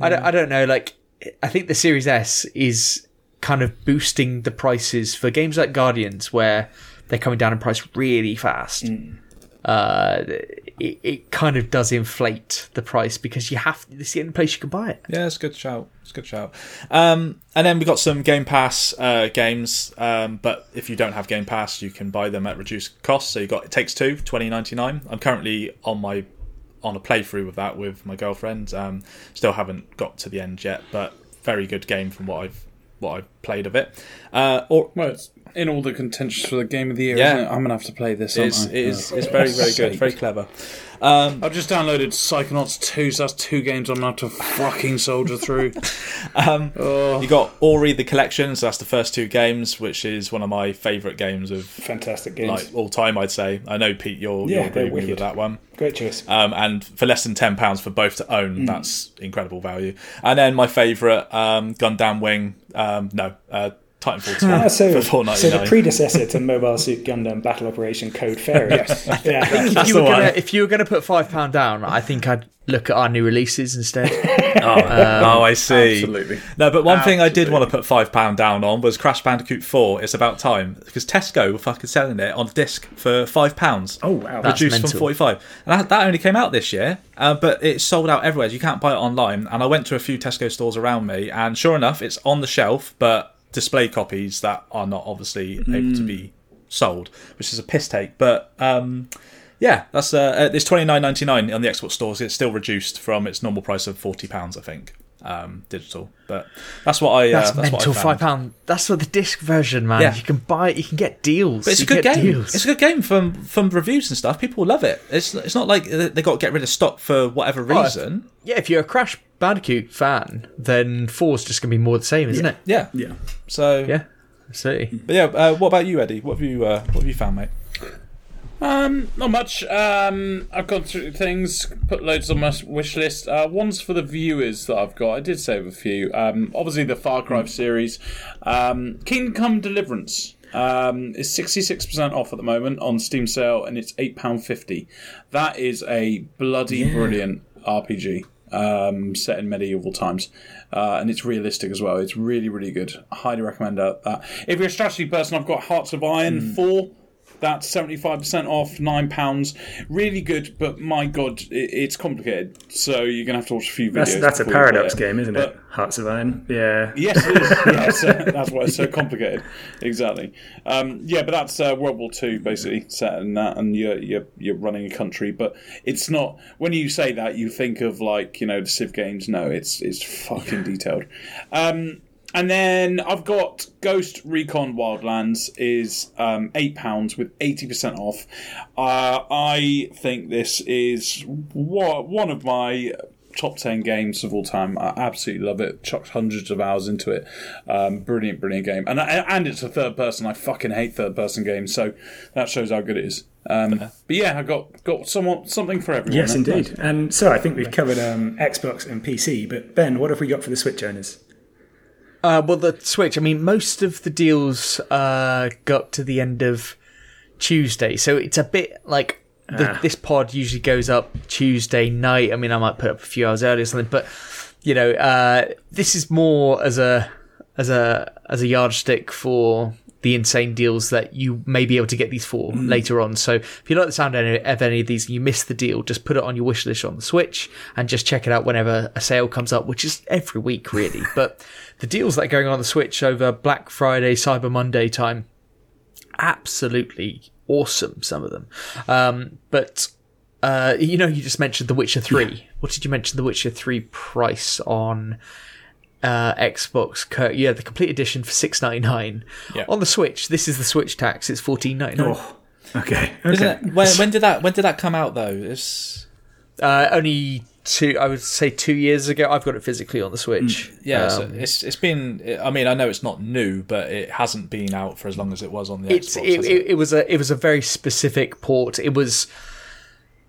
I don't I don't know. Like I think the Series S is kind of boosting the prices for games like Guardians, where they're coming down in price really fast. Uh, it, it kind of does inflate the price because you have it's the only place you can buy it. Yeah, it's a good shout. It's a good shout. Um, and then we got some Game Pass uh, games, um, but if you don't have Game Pass, you can buy them at reduced cost. So you got It Takes Two, twenty ninety nine. I'm currently on my on a playthrough with that with my girlfriend. Um, still haven't got to the end yet, but very good game from what I've what I've played of it. Uh, or Well, it's in all the contentions for the game of the year. Yeah. Isn't it? I'm gonna have to play this. It's, it is, Yeah. it's very very good, very clever. Um, I've just downloaded Psychonauts 2, so that's two games I'm gonna fucking soldier through. Um, Oh. you got Ori the Collection, so that's the first two games, which is one of my favourite games of Fantastic games. like all time. I'd say. I know Pete, you'll, Yeah, you'll agree they're with with that one. Great choice. Um, and for less than ten pounds for both to own, Mm. that's incredible value. And then my favourite, um, Gundam Wing. Um, no, uh, Titanfall two Ah, so, for four ninety so the predecessor to Mobile Suit Gundam Battle Operation Code Fairy. yeah. If That's you, the gonna, one. if you were going to put five pound down, I think I'd look at our new releases instead. oh, oh, I see. Absolutely. No, but one thing I did want to put five pound down on was Crash Bandicoot Four. It's about time because Tesco were fucking selling it on disc for five pounds. Oh wow. That's reduced from 45 and that, that only came out this year uh, but it's sold out everywhere you can't buy it online and i went to a few tesco stores around me and sure enough it's on the shelf but display copies that are not obviously able to be sold which is a piss take but um yeah that's uh, uh, it's 29.99 on the xbox stores it's still reduced from its normal price of 40 pounds i think um digital but that's what i uh, That's, that's, mental. what I Five pound. That's for the disc version, man. Yeah. You can buy it. You can get deals. But it's a good game. deals. It's a good game from from reviews and stuff. People love it. It's it's not like they they got to get rid of stock for whatever Oh, reason. yeah, if you're a Crash Bandicoot fan, then four's just going to be more the same, isn't it? Yeah. Yeah. So Yeah, absolutely. But yeah, uh, what about you, Eddie? What have you uh, what have you found, mate? Um, not much. Um, I've gone through things, put loads on my wish list. Uh, one's for the viewers that I've got. I did save a few. Um, obviously the Far Cry series. Um, Kingdom Come Deliverance. Um, is sixty six percent off at the moment on Steam sale, and it's eight pound fifty. That is a bloody brilliant RPG um, set in medieval times, uh, and it's realistic as well. It's really really good. I highly recommend that. that. If you're a strategy person, I've got Hearts of Iron four That's seventy five percent off, nine pounds. Really good, but my god, it, it's complicated. So you're gonna have to watch a few videos. That's that's a before you play paradox game, isn't But- it? Hearts of Iron. Yeah. Yes, it is. yes, uh, that's why it's so complicated. Exactly. Um, yeah, but that's uh, World War Two basically set in that, and you're, you're you're running a country. But it's not. When you say that, you think of like you know the Civ games. No, it's it's fucking detailed. Um, and then I've got Ghost Recon Wildlands is um, eight pounds with eighty percent off. Uh, I think this is one of my top 10 games of all time. I absolutely love it. Chucked hundreds of hours into it. Um, brilliant, brilliant game. And and it's a third person. I fucking hate third person games, so that shows how good it is. Um, but yeah, I got got somewhat something for everyone. Yes, there. indeed. And so I think we've covered um, Xbox and PC. But Ben, what have we got for the Switch owners? Uh, well, the Switch. I mean, most of the deals uh, got to the end of Tuesday, so it's a bit like the, Ah. this pod usually goes up Tuesday night. I mean, I might put up a few hours early or something, but you know, uh, this is more as a as a as a yardstick for the insane deals that you may be able to get these for later on. So if you like the sound of any, of these and you miss the deal, just put it on your wish list on the Switch and just check it out whenever a sale comes up, which is every week really. but the deals that are going on on the Switch over Black Friday, Cyber Monday time, absolutely awesome. Some of them, um, but. Uh, you know, you just mentioned The Witcher 3. What did you mention The Witcher 3 price on uh, Xbox? Co- Yeah, the complete edition for six ninety nine. Yeah. On the Switch, this is the Switch tax. It's fourteen ninety nine. Oh, okay. Isn't okay. it? When, when did that when did that come out though? It's Uh, only two, I would say, two years ago. I've got it physically on the Switch. yeah, so Um, it's it's been. I mean, I know it's not new, but it hasn't been out for as long as it was on the it's Xbox. it, it, it was a it was a very specific port. It was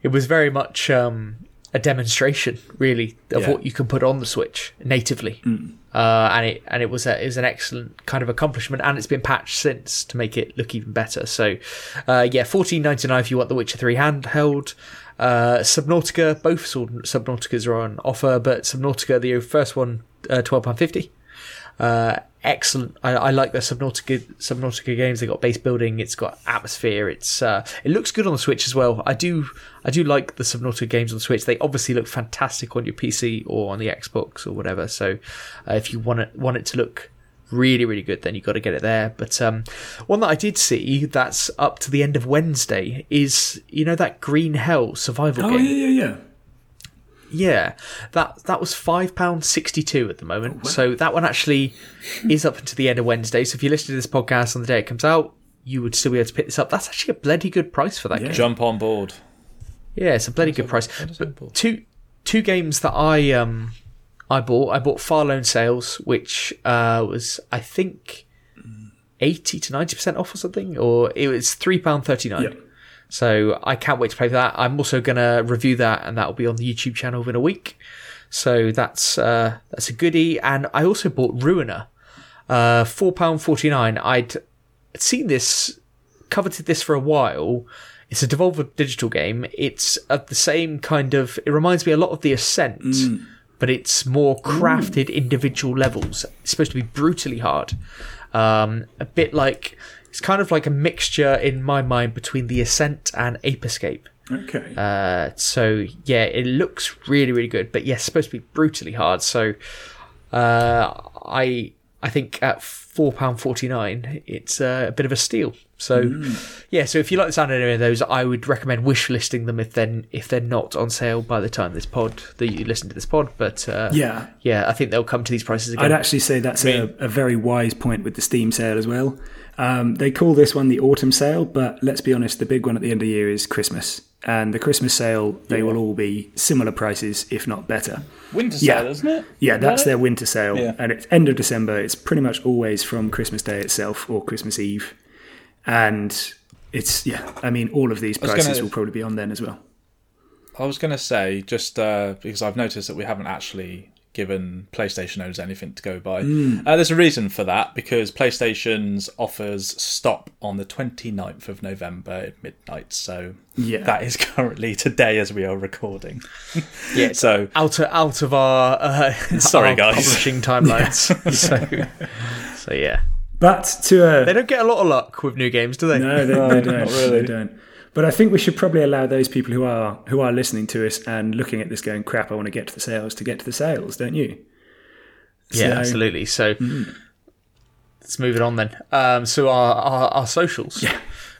it was very much um, a demonstration, really, of Yeah. what you can put on the Switch natively. Uh, and it and it was a, it was an excellent kind of accomplishment, and it's been patched since to make it look even better. So, uh, yeah, fourteen ninety nine if you want the Witcher three handheld. Uh, Subnautica, both Sub- Subnauticas are on offer, but Subnautica, the first one, uh, twelve pound fifty. Excellent. I, I like the Subnautica Subnautica games. They got base building. It's got atmosphere. It's uh, it looks good on the Switch as well. I do I do like the Subnautica games on the Switch. They obviously look fantastic on your PC or on the Xbox or whatever. So uh, if you want it want it to look really really good, then you've got to get it there. But um, one that I did see that's up to the end of Wednesday is you know that Green Hell survival Oh game. yeah, yeah, yeah. Yeah, that that was five pounds sixty two at the moment. So that one actually is up until the end of Wednesday. So if you listen to this podcast on the day it comes out, you would still be able to pick this up. That's actually a bloody good price for that game. Jump on board. Yeah, it's a bloody good price. But two two games that I um I bought. I bought FAR: Lone Sails, which uh was I think eighty to ninety percent off or something, or it was three pound thirty nine. Yep. So I can't wait to play that. I'm also gonna review that, and that will be on the YouTube channel within a week. So that's uh, that's a goodie. And I also bought Ruiner, uh, four pound forty nine. I'd seen this, coveted this for a while. It's a Devolver Digital game. It's of the same kind of. It reminds me a lot of the Ascent, but it's more crafted individual levels. It's supposed to be brutally hard. Um, a bit like it's kind of like a mixture in my mind between the Ascent and Ape Escape. Okay. Uh, so yeah, it looks really really good, but yes, supposed to be brutally hard. So uh, I I think at four pound forty nine, it's uh, a bit of a steal. So yeah, so if you like the sound of any of those, I would recommend wish listing them if then if they're not on sale by the time this pod that you listen to this pod. But uh, yeah. yeah, I think they'll come to these prices again. I'd actually say that's a, a very wise point with the Steam sale as well. Um, they call this one the autumn sale, but let's be honest, the big one at the end of the year is Christmas. And the Christmas sale, they will all be similar prices, if not better. Winter Yeah. sale, isn't it? Yeah, that's their winter sale. Yeah. And it's end of December. It's pretty much always from Christmas Day itself or Christmas Eve. And it's, yeah, I mean, all of these prices gonna- will probably be on then as well. I was going to say just uh, because I've noticed that we haven't actually given PlayStation owners anything to go by. Hmm. Uh, there's a reason for that because PlayStation's offers stop on the 29th of November at midnight. So Yeah. that is currently today as we are recording. yeah, So out of, out of our uh, Sorry, our guys. publishing timelines. so so yeah. But to a They don't get a lot of luck with new games, do they? no, they, they don't. not really. They don't. But I think we should probably allow those people who are who are listening to us and looking at this going, "Crap, I want to get to the sales." To get to the sales, don't you? Yeah, So- absolutely. So let's move it on then. Um, so our, our, our socials. Yeah.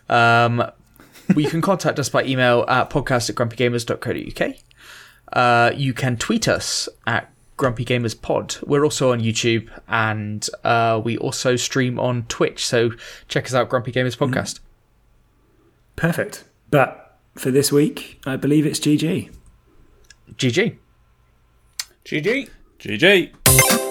Um, well, you can contact us by email at podcast at grumpygamers.co.uk. Uh, you can tweet us at Grumpy Gamers Pod. We're also on YouTube and uh, we also stream on Twitch. So check us out, Grumpy Gamers Podcast. Perfect. But for this week, I believe it's GG. GG. GG. GG.